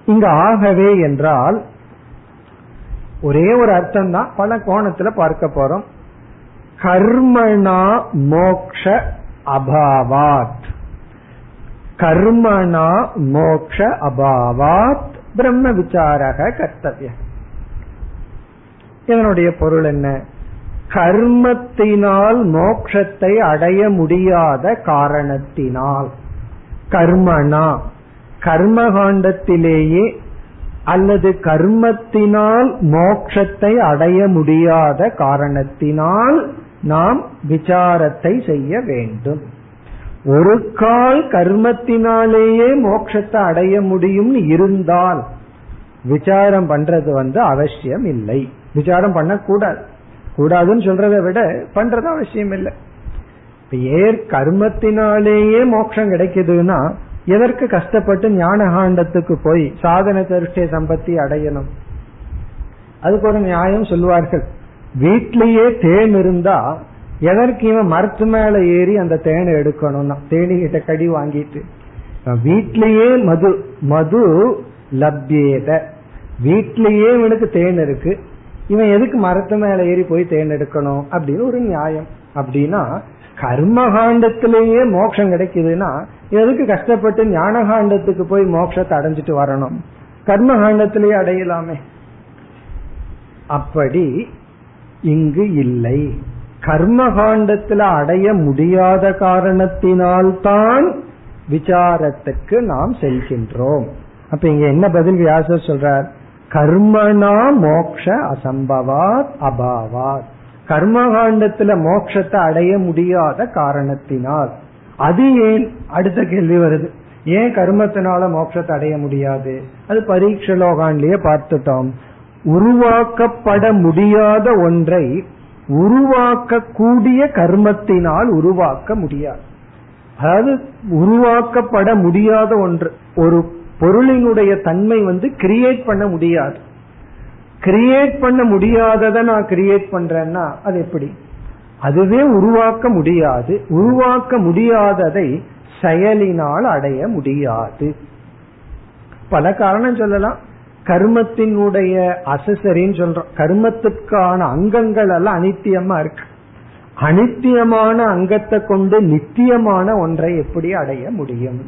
இங்க ஆகவே என்றால் ஒரே ஒரு அர்த்தம் தான் பல கோணத்துல பார்க்க போறோம். கர்மணா மோக்ஷ அபாவாத். கர்மணா மோக்ஷ அபாவாத் பிரம்ம விசாரக கர்த்தவிய. இதனுடைய பொருள் என்ன? கர்மத்தினால் மோட்சத்தை அடைய முடியாத காரணத்தினால். கர்மனா? கர்மகாண்டத்திலேயே அல்லது கர்மத்தினால் மோட்சத்தை அடைய முடியாத காரணத்தினால் நாம் விசாரத்தை செய்ய வேண்டும். ஒரு கால் கர்மத்தினாலேயே மோட்சத்தை அடைய முடியும் இருந்தால் விசாரம் பண்றது வந்து அவசியம் இல்லை விசாரம் பண்ணக்கூடாது. கூடாதுன்னு சொல்றதை விட பண்றது அவசியம் இல்லை. ஏர் கர்மத்தினாலேயே மோட்சம் கிடைக்குதுன்னா எதற்கு கஷ்டப்பட்டு ஞானகாண்டத்துக்கு போய் சாதன தருஷ்டை சம்பத்தி அடையணும்? அதுக்கு ஒரு நியாயம் சொல்லுவார்கள். வீட்டிலேயே தேன் இருந்தா எதற்கு இவன் மரத்து மேல ஏறி அந்த தேனை எடுக்கணும்னா? தேனி கிட்ட கடி வாங்கிட்டு. வீட்லயே மது மது லப்யேத. வீட்லயே இவனுக்கு தேன் இருக்கு. இவன் எதுக்கு மரத்து மேல ஏறி போய் தேர்ந்தெடுக்கணும் அப்படின்னு ஒரு நியாயம். அப்படின்னா கர்மகாண்டத்திலேயே மோட்சம் கிடைக்குதுன்னா எதுக்கு கஷ்டப்பட்டு ஞானகாண்டத்துக்கு போய் மோட்சத்தை அடைஞ்சிட்டு வரணும்? கர்மகாண்டத்திலேயே அடையலாமே. அப்படி இங்கு இல்லை. கர்மகாண்டத்துல அடைய முடியாத காரணத்தினால்தான் விசாரத்துக்கு நாம் செல்கின்றோம். அப்ப இங்க என்ன பதில் வியாசர் சொல்றார்? கர்மனா மோக்ஷ அசம்பவாத் அபாவாத். கர்மகாண்டத்துல மோட்சத்தை அடைய முடியாத காரணத்தினால். அது ஏன்? அடுத்த கேள்வி வருது. ஏன் கர்மத்தினால மோட்சத்தை அடைய முடியாது? அது பரீட்ச லோகான்லயே பார்த்துட்டோம். உருவாக்கப்பட முடியாத ஒன்றை உருவாக்கக்கூடிய கர்மத்தினால் உருவாக்க முடியாது. அதாவது உருவாக்கப்பட முடியாத ஒன்று ஒரு பொருளினுடைய தன்மை வந்து கிரியேட் பண்ண முடியாது. கிரியேட் பண்ண முடியாததை நான் கிரியேட் பண்றேன்னா அது எப்படி? அதுவே உருவாக்க முடியாது. உருவாக்க முடியாததை செயலினால் அடைய முடியாது. பல காரணம் சொல்லலாம். கர்மத்தினுடைய அசசரின்னு சொல்றோம். கர்மத்துக்கான அங்கங்கள் எல்லாம் அனித்தியமா இருக்கு. அனித்தியமான அங்கத்தை கொண்டு நித்தியமான ஒன்றை எப்படி அடைய முடியும்?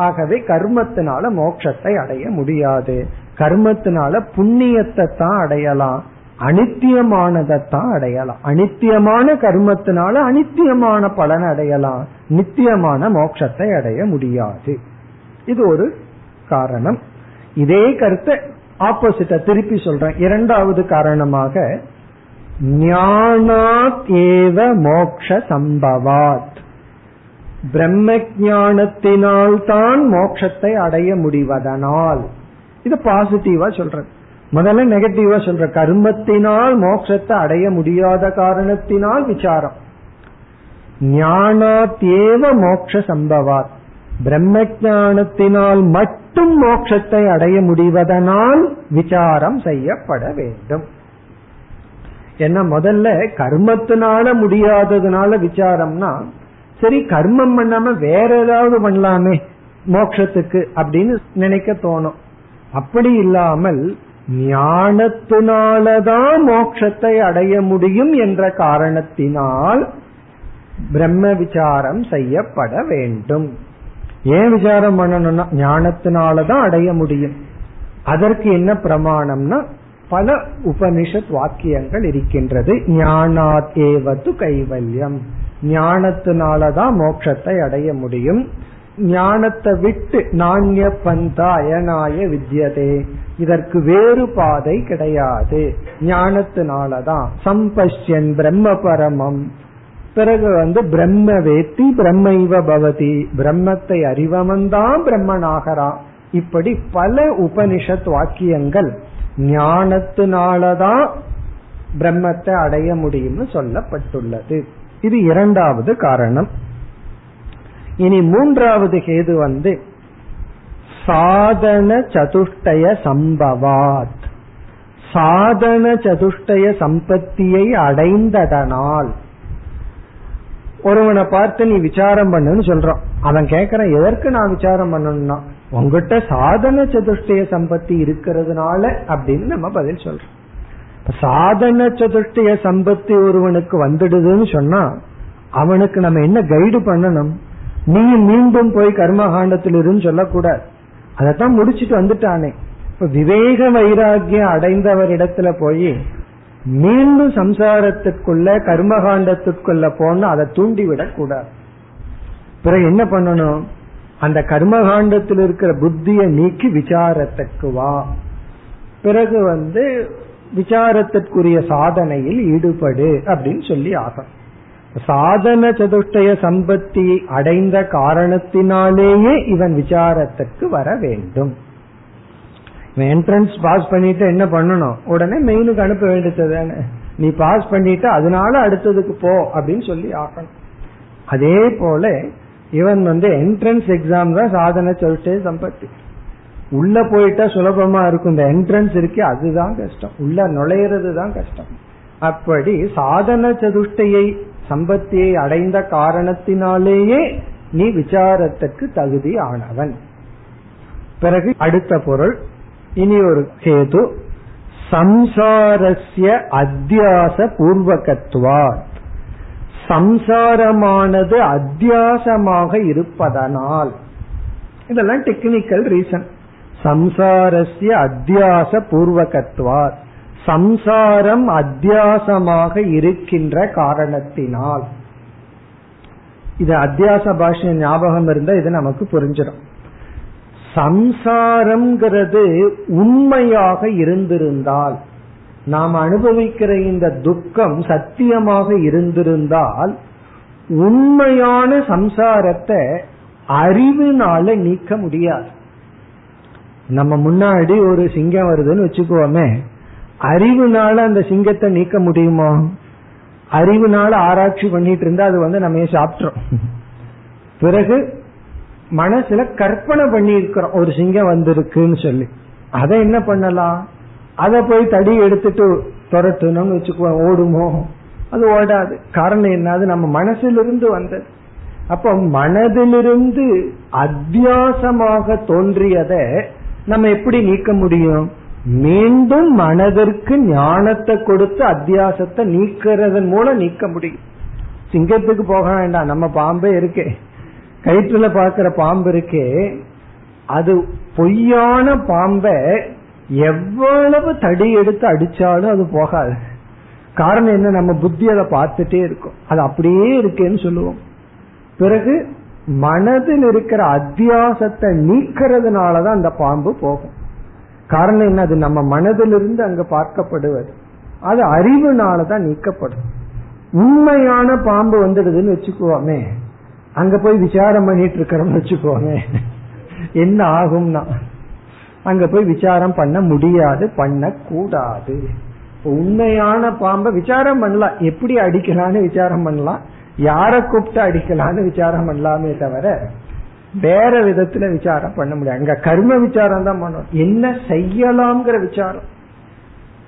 ஆகவே கர்மத்தினால மோட்சத்தை அடைய முடியாது. கர்மத்தினால புண்ணியத்தை தான் அடையலாம். அனித்தியமானதைத்தான் அடையலாம். அனித்தியமான கர்மத்தினால அனித்தியமான பலன் அடையலாம். நித்தியமான மோட்சத்தை அடைய முடியாது. இது ஒரு காரணம். இதே கருத்தை ஆப்போசிட்ட திருப்பி சொல்றேன். இரண்டாவது காரணமாக ஞானாத் ஏவ மோக்ஷ சம்பவாத். பிரம்ம ஞானத்தினால் தான் மோட்சத்தை அடைய முடிவதனால். இது பாசிட்டிவா சொல்றது. முதல்ல நெகட்டிவா சொல்ற. கர்மத்தினால் மோட்சத்தை அடைய முடியாத காரணத்தினால் விசாரம். ஞானாத்தேவ மோட்ச சம்பவாத். பிரம்ம ஞானத்தினால் மட்டும் மோட்சத்தை அடைய முடிவதனால் விசாரம் செய்யப்பட வேண்டும். என்ன முதல்ல கர்மத்தினால முடியாததுனால விசாரம்னா சரி கர்மம் பண்ணாம வேற ஏதாவது பண்ணலாமே மோட்சத்துக்கு அப்படின்னு நினைக்க தோணும். அப்படி இல்லாமல் ஞானத்தினாலதான் மோட்சத்தை அடைய முடியும் என்ற காரணத்தினால் பிரம்ம விசாரம் செய்யப்பட வேண்டும். ஏன் விசாரம் பண்ணணும்னா ஞானத்தினாலதான் அடைய முடியும். அதற்கு என்ன பிரமாணம்னா பல உபனிஷத் வாக்கியங்கள் இருக்கின்றது. ஞானாத் ஏவது கைவல்யம். ஞானத்தினாலதான் மோட்சத்தை அடைய முடியும். ஞானத்தை விட்டு நாண்ய பந்தா அயனாய வித்யதே. இதற்கு வேறு பாதை கிடையாது. ஞானத்தினாலதான். சம்பஷ்யன் பிரம்ம பரமம் பிறகு வந்து பிரம்ம வேத்தி பிரம்மைவ பவதி. பிரம்மத்தை அறிவமன்தான் பிரம்மனாகரான் இப்படி பல உபனிஷத் வாக்கியங்கள் ஞானத்தினாலதான் பிரம்மத்தை அடைய முடியும்னு சொல்லப்பட்டுள்ளது. இது இரண்டாவது காரணம். இனி மூன்றாவது கேது வந்து சாதன சதுஷ்டய சம்பவாத். சாதன சதுஷ்டய சம்பத்தியை அடைந்ததனால் ஒருவனை பார்த்து நீ விசாரம் பண்ணுன்னு சொல்றான். அவன் கேக்குறான் எதற்கு நான் விசாரம் பண்ணணும்னா உங்ககிட்ட சாதன சதுஷ்டய சம்பத்தி இருக்கிறதுனால அப்படின்னு நம்ம பதில் சொல்றோம். சாதன சதுஷ்டய சம்பத்தி ஒருவனுக்கு வந்துடுதுன்னு சொன்னா அவனுக்கு நம்ம என்ன கைடு பண்ணணும்? நீ மீண்டும் போய் கர்மகாண்டத்தில் இருந்து சொல்லக்கூடாது. அதைத்தான் முடிச்சிட்டு வந்துட்டானே. இப்ப விவேக வைராகியம் அடைந்தவரிடத்துல போய் மீண்டும் சம்சாரத்துக்குள்ள கர்மகாண்டத்துக்குள்ள போன அதை தூண்டி விடக்கூடாது. பிறகு என்ன பண்ணணும்? அந்த கர்மகாண்டத்தில் இருக்கிற புத்தியை நீக்கி விசாரத்துக்கு வா. பிறகு வந்து விசாரத்திற்குரிய சாதனையில் ஈடுபடு அப்படின்னு சொல்லி ஆகும் சாதன சதுஷ்டய சம்பத்தி அடைந்த காரணத்தினாலேயே இவன் விசாரத்திற்கு வர வேண்டும். என்ட்ரன்ஸ் பாஸ் பண்ணிட்டு என்ன பண்ணணும்? உடனே மெயினுக்கு அனுப்ப வேண்டியது நீ பாஸ் பண்ணிட்டு அதனால அடுத்ததுக்கு போ அப்படின்னு சொல்லி ஆகணும் அதே போல இவன் வந்து என்ட்ரன்ஸ் எக்ஸாம் தான் சாதன சதுஷ்டய சம்பத்தி. உள்ள போயிட்டா சுலபமா இருக்கும். இந்த என்ட்ரன்ஸ் இருக்கே அதுதான் கஷ்டம். உள்ள நுழையிறது தான் கஷ்டம். அப்படி சாதன சதுஷ்டையை சம்பத்தியை அடைந்த காரணத்தினாலேயே நீ விசாரத்துக்கு தகுதி ஆனவன். பிறகு அடுத்த பொருள் இனி ஒரு கேது. சம்சாரஸ்ய அத்தியாச பூர்வகத்துவா சம்சாரமானது அத்தியாசமாக இருப்பதனால். இதெல்லாம் டெக்னிக்கல் ரீசன் சம்சாரஸ்ய அத்தியாச பூர்வகத்துவா சம்சாரம் அத்தியாசமாக இருக்கின்ற காரணத்தினால். இது அத்தியாச பாஷை ஞாபகம் இருந்தா இது நமக்கு புரிஞ்சிடும். சம்சாரம்ங்கிறது உண்மையாக இருந்திருந்தால் நாம் அனுபவிக்கிற இந்த துக்கம் சத்தியமாக இருந்திருந்தால் உண்மையான சம்சாரத்தை அறிவினால நீக்க முடியாது. நம்ம முன்னாடி ஒரு சிங்கம் வருதுன்னு வச்சுக்குவோமே அறிவுனால அந்த சிங்கத்தை நீக்க முடியுமா? அறிவுனால ஆராய்ச்சி பண்ணிட்டு இருந்தா அது வந்து நம்ம சாப்பிட்றோம் பிறகு மனசுல கற்பனை பண்ணி இருக்கிறோம் ஒரு சிங்கம் வந்திருக்குன்னு சொல்லி. அதை என்ன பண்ணலாம்? அதை போய் தடி எடுத்துட்டு துரட்டணும்னு வச்சுக்குவோம் ஓடுமோ? அது ஓடாது. காரணம் என்னது நம்ம மனசிலிருந்து வந்தது. அப்போ மனதிலிருந்து அத்தியாசமாக தோன்றியதை நம்ம எப்படி நீக்க முடியும்? மீண்டும் மனதிற்கு ஞானத்தை கொடுத்து அத்தியாசத்தை நீக்கிறதன் மூலம் நீக்க முடியும். சிங்கத்துக்கு போக வேண்டாம் நம்ம பாம்பே இருக்கே. கயிற்றுல பாக்குற பாம்பு இருக்கே. அது பொய்யான பாம்பை எவ்வளவு தடி எடுத்து அடிச்சாலும் அது போகாது. காரணம் என்ன? நம்ம புத்தி அதை பார்த்துட்டே இருக்கும். அது அப்படியே இருக்கேன்னு சொல்லுவோம். பிறகு மனதில் இருக்கிற அத்தியாசத்தை நீக்கிறதுனாலதான் அந்த பாம்பு போகும். காரணம் என்ன? அது நம்ம மனதிலிருந்து அங்கு பார்க்கப்படுவது. அது அறிவுனாலதான் நீக்கப்படும். உண்மையான பாம்பு வந்துடுதுன்னு வச்சுக்குவோமே அங்க போய் விசாரம் பண்ணிட்டு இருக்கிறோம்னு வச்சுக்கோமே. என்ன ஆகும்னா? அங்க போய் விசாரம் பண்ண முடியாது பண்ண கூடாது உண்மையான பாம்பை விசாரம் பண்ணலாம். எப்படி அடிக்கலான்னு விசாரம் பண்ணலாம்? யார கூப்பிட்டு அடிக்கலான்னு விசாரம் பண்ணலாமே தவிர வேற விதத்துல விசாரம் பண்ண முடியாது. அங்க கர்ம விசாரம் தான் பண்ணணும். என்ன செய்யலாம்ங்கிற விசாரம்.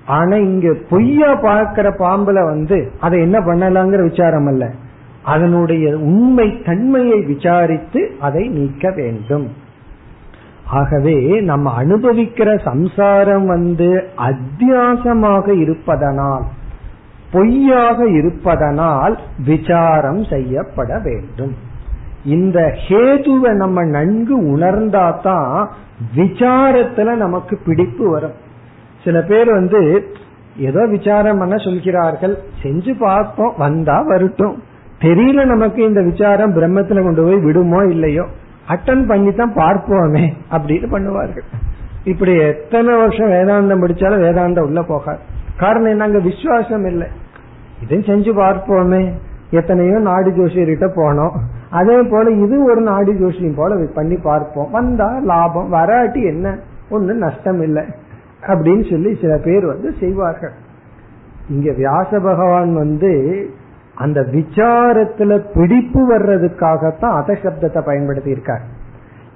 ஆனா இங்க பொய்யா பார்க்கிற பாம்புல வந்து அதை என்ன பண்ணலாங்கிற விசாரம் அல்ல. அதனுடைய உண்மை தன்மையை விசாரித்து அதை நீக்க வேண்டும். ஆகவே நம்ம அனுபவிக்கிற சம்சாரம் வந்து அத்தியாசமாக இருப்பதனால் பொய்யாக இருப்பதனால் விசாரம் செய்யப்பட வேண்டும். இந்த ஹேதுவை நம்ம நன்கு உணர்ந்தாதான் விசாரத்துல நமக்கு பிடிப்பு வரும். சில பேர் வந்து ஏதோ விசாரம் பண்ண சொல்கிறார்கள் செஞ்சு பார்ப்போம் வந்தா வரட்டும். தெரியல நமக்கு இந்த விசாரம் பிரம்மத்துல கொண்டு போய் விடுமோ இல்லையோ. அட்டன் பண்ணி தான் பார்ப்போமே அப்படின்னு பண்ணுவார்கள். இப்படி எத்தனை வருஷம் வேதாந்தம் படிச்சாலும் வேதாந்தம் உள்ள போகாது. காரணம் என்ன விசுவாசம் இல்லை. இதையும் செஞ்சு பார்ப்போமே. எத்தனையோ நாடி ஜோசியர்கிட்ட போனோம். அதே போல இது ஒரு நாடி ஜோசியம் போல பண்ணி பார்ப்போம். வந்தா லாபம் வராட்டி என்ன? ஒண்ணு நஷ்டம் இல்லை அப்படின்னு சொல்லி சில பேர் வந்து செய்வார்கள். இங்க வியாச பகவான் வந்து அந்த விசாரத்துல பிடிப்பு வர்றதுக்காகத்தான் அத சப்தத்தை பயன்படுத்தி இருக்கார்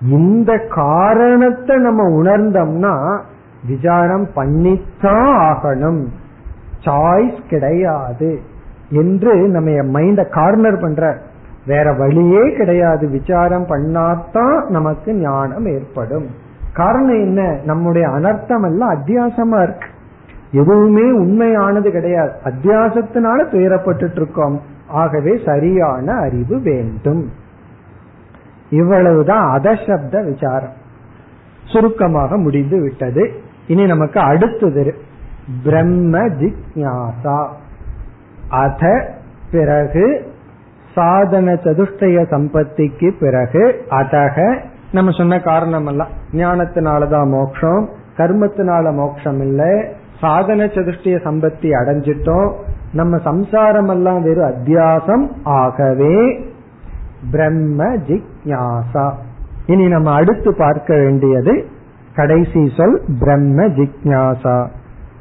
இந்த காரணத்தை நம்ம உணர்ந்தோம்னா விசாரம் பண்ணித்தான் ஆகணும். சாய்ஸ் கிடையாது என்று நம்ம மைண்ட கார்னர் பண்ற. வேற வழியே கிடையாது. விசாரம் பண்ணாதான் நமக்கு ஞானம் ஏற்படும். காரணம் என்ன? நம்முடைய அனர்த்தம் எல்லாம் அத்தியாசமா இருக்கு. எதுவுமே உண்மையானது கிடையாது. அத்தியாசத்தினால துயரப்பட்டு இருக்கோம். ஆகவே சரியான அறிவு வேண்டும். இவ்வளவுதான் அதசப்த விசாரம். சுருக்கமாக முடிந்து விட்டது. இனி நமக்கு அடுத்தது பிரம்ம ஜிக்யாசா. அத பிறகு சாதன சதுஷ்டய சம்பத்திக்கு பிறகு அதக நம்ம சொன்ன காரணம் எல்லாம் ஞானத்தினாலதான் மோக்ஷம் கர்மத்தினால மோக்ஷம் இல்லை சாதன சதுஷ்டிய சம்பத்தி அடைஞ்சிட்டோம். நம்ம சம்சாரம் எல்லாம் வெறும் அத்தியாசம் ஆகவே பிரம்ம ஜிக்யாசா. இனி நம்ம அடுத்து பார்க்க வேண்டியது கடைசி சொல் பிரம்ம ஜிக்யாசா.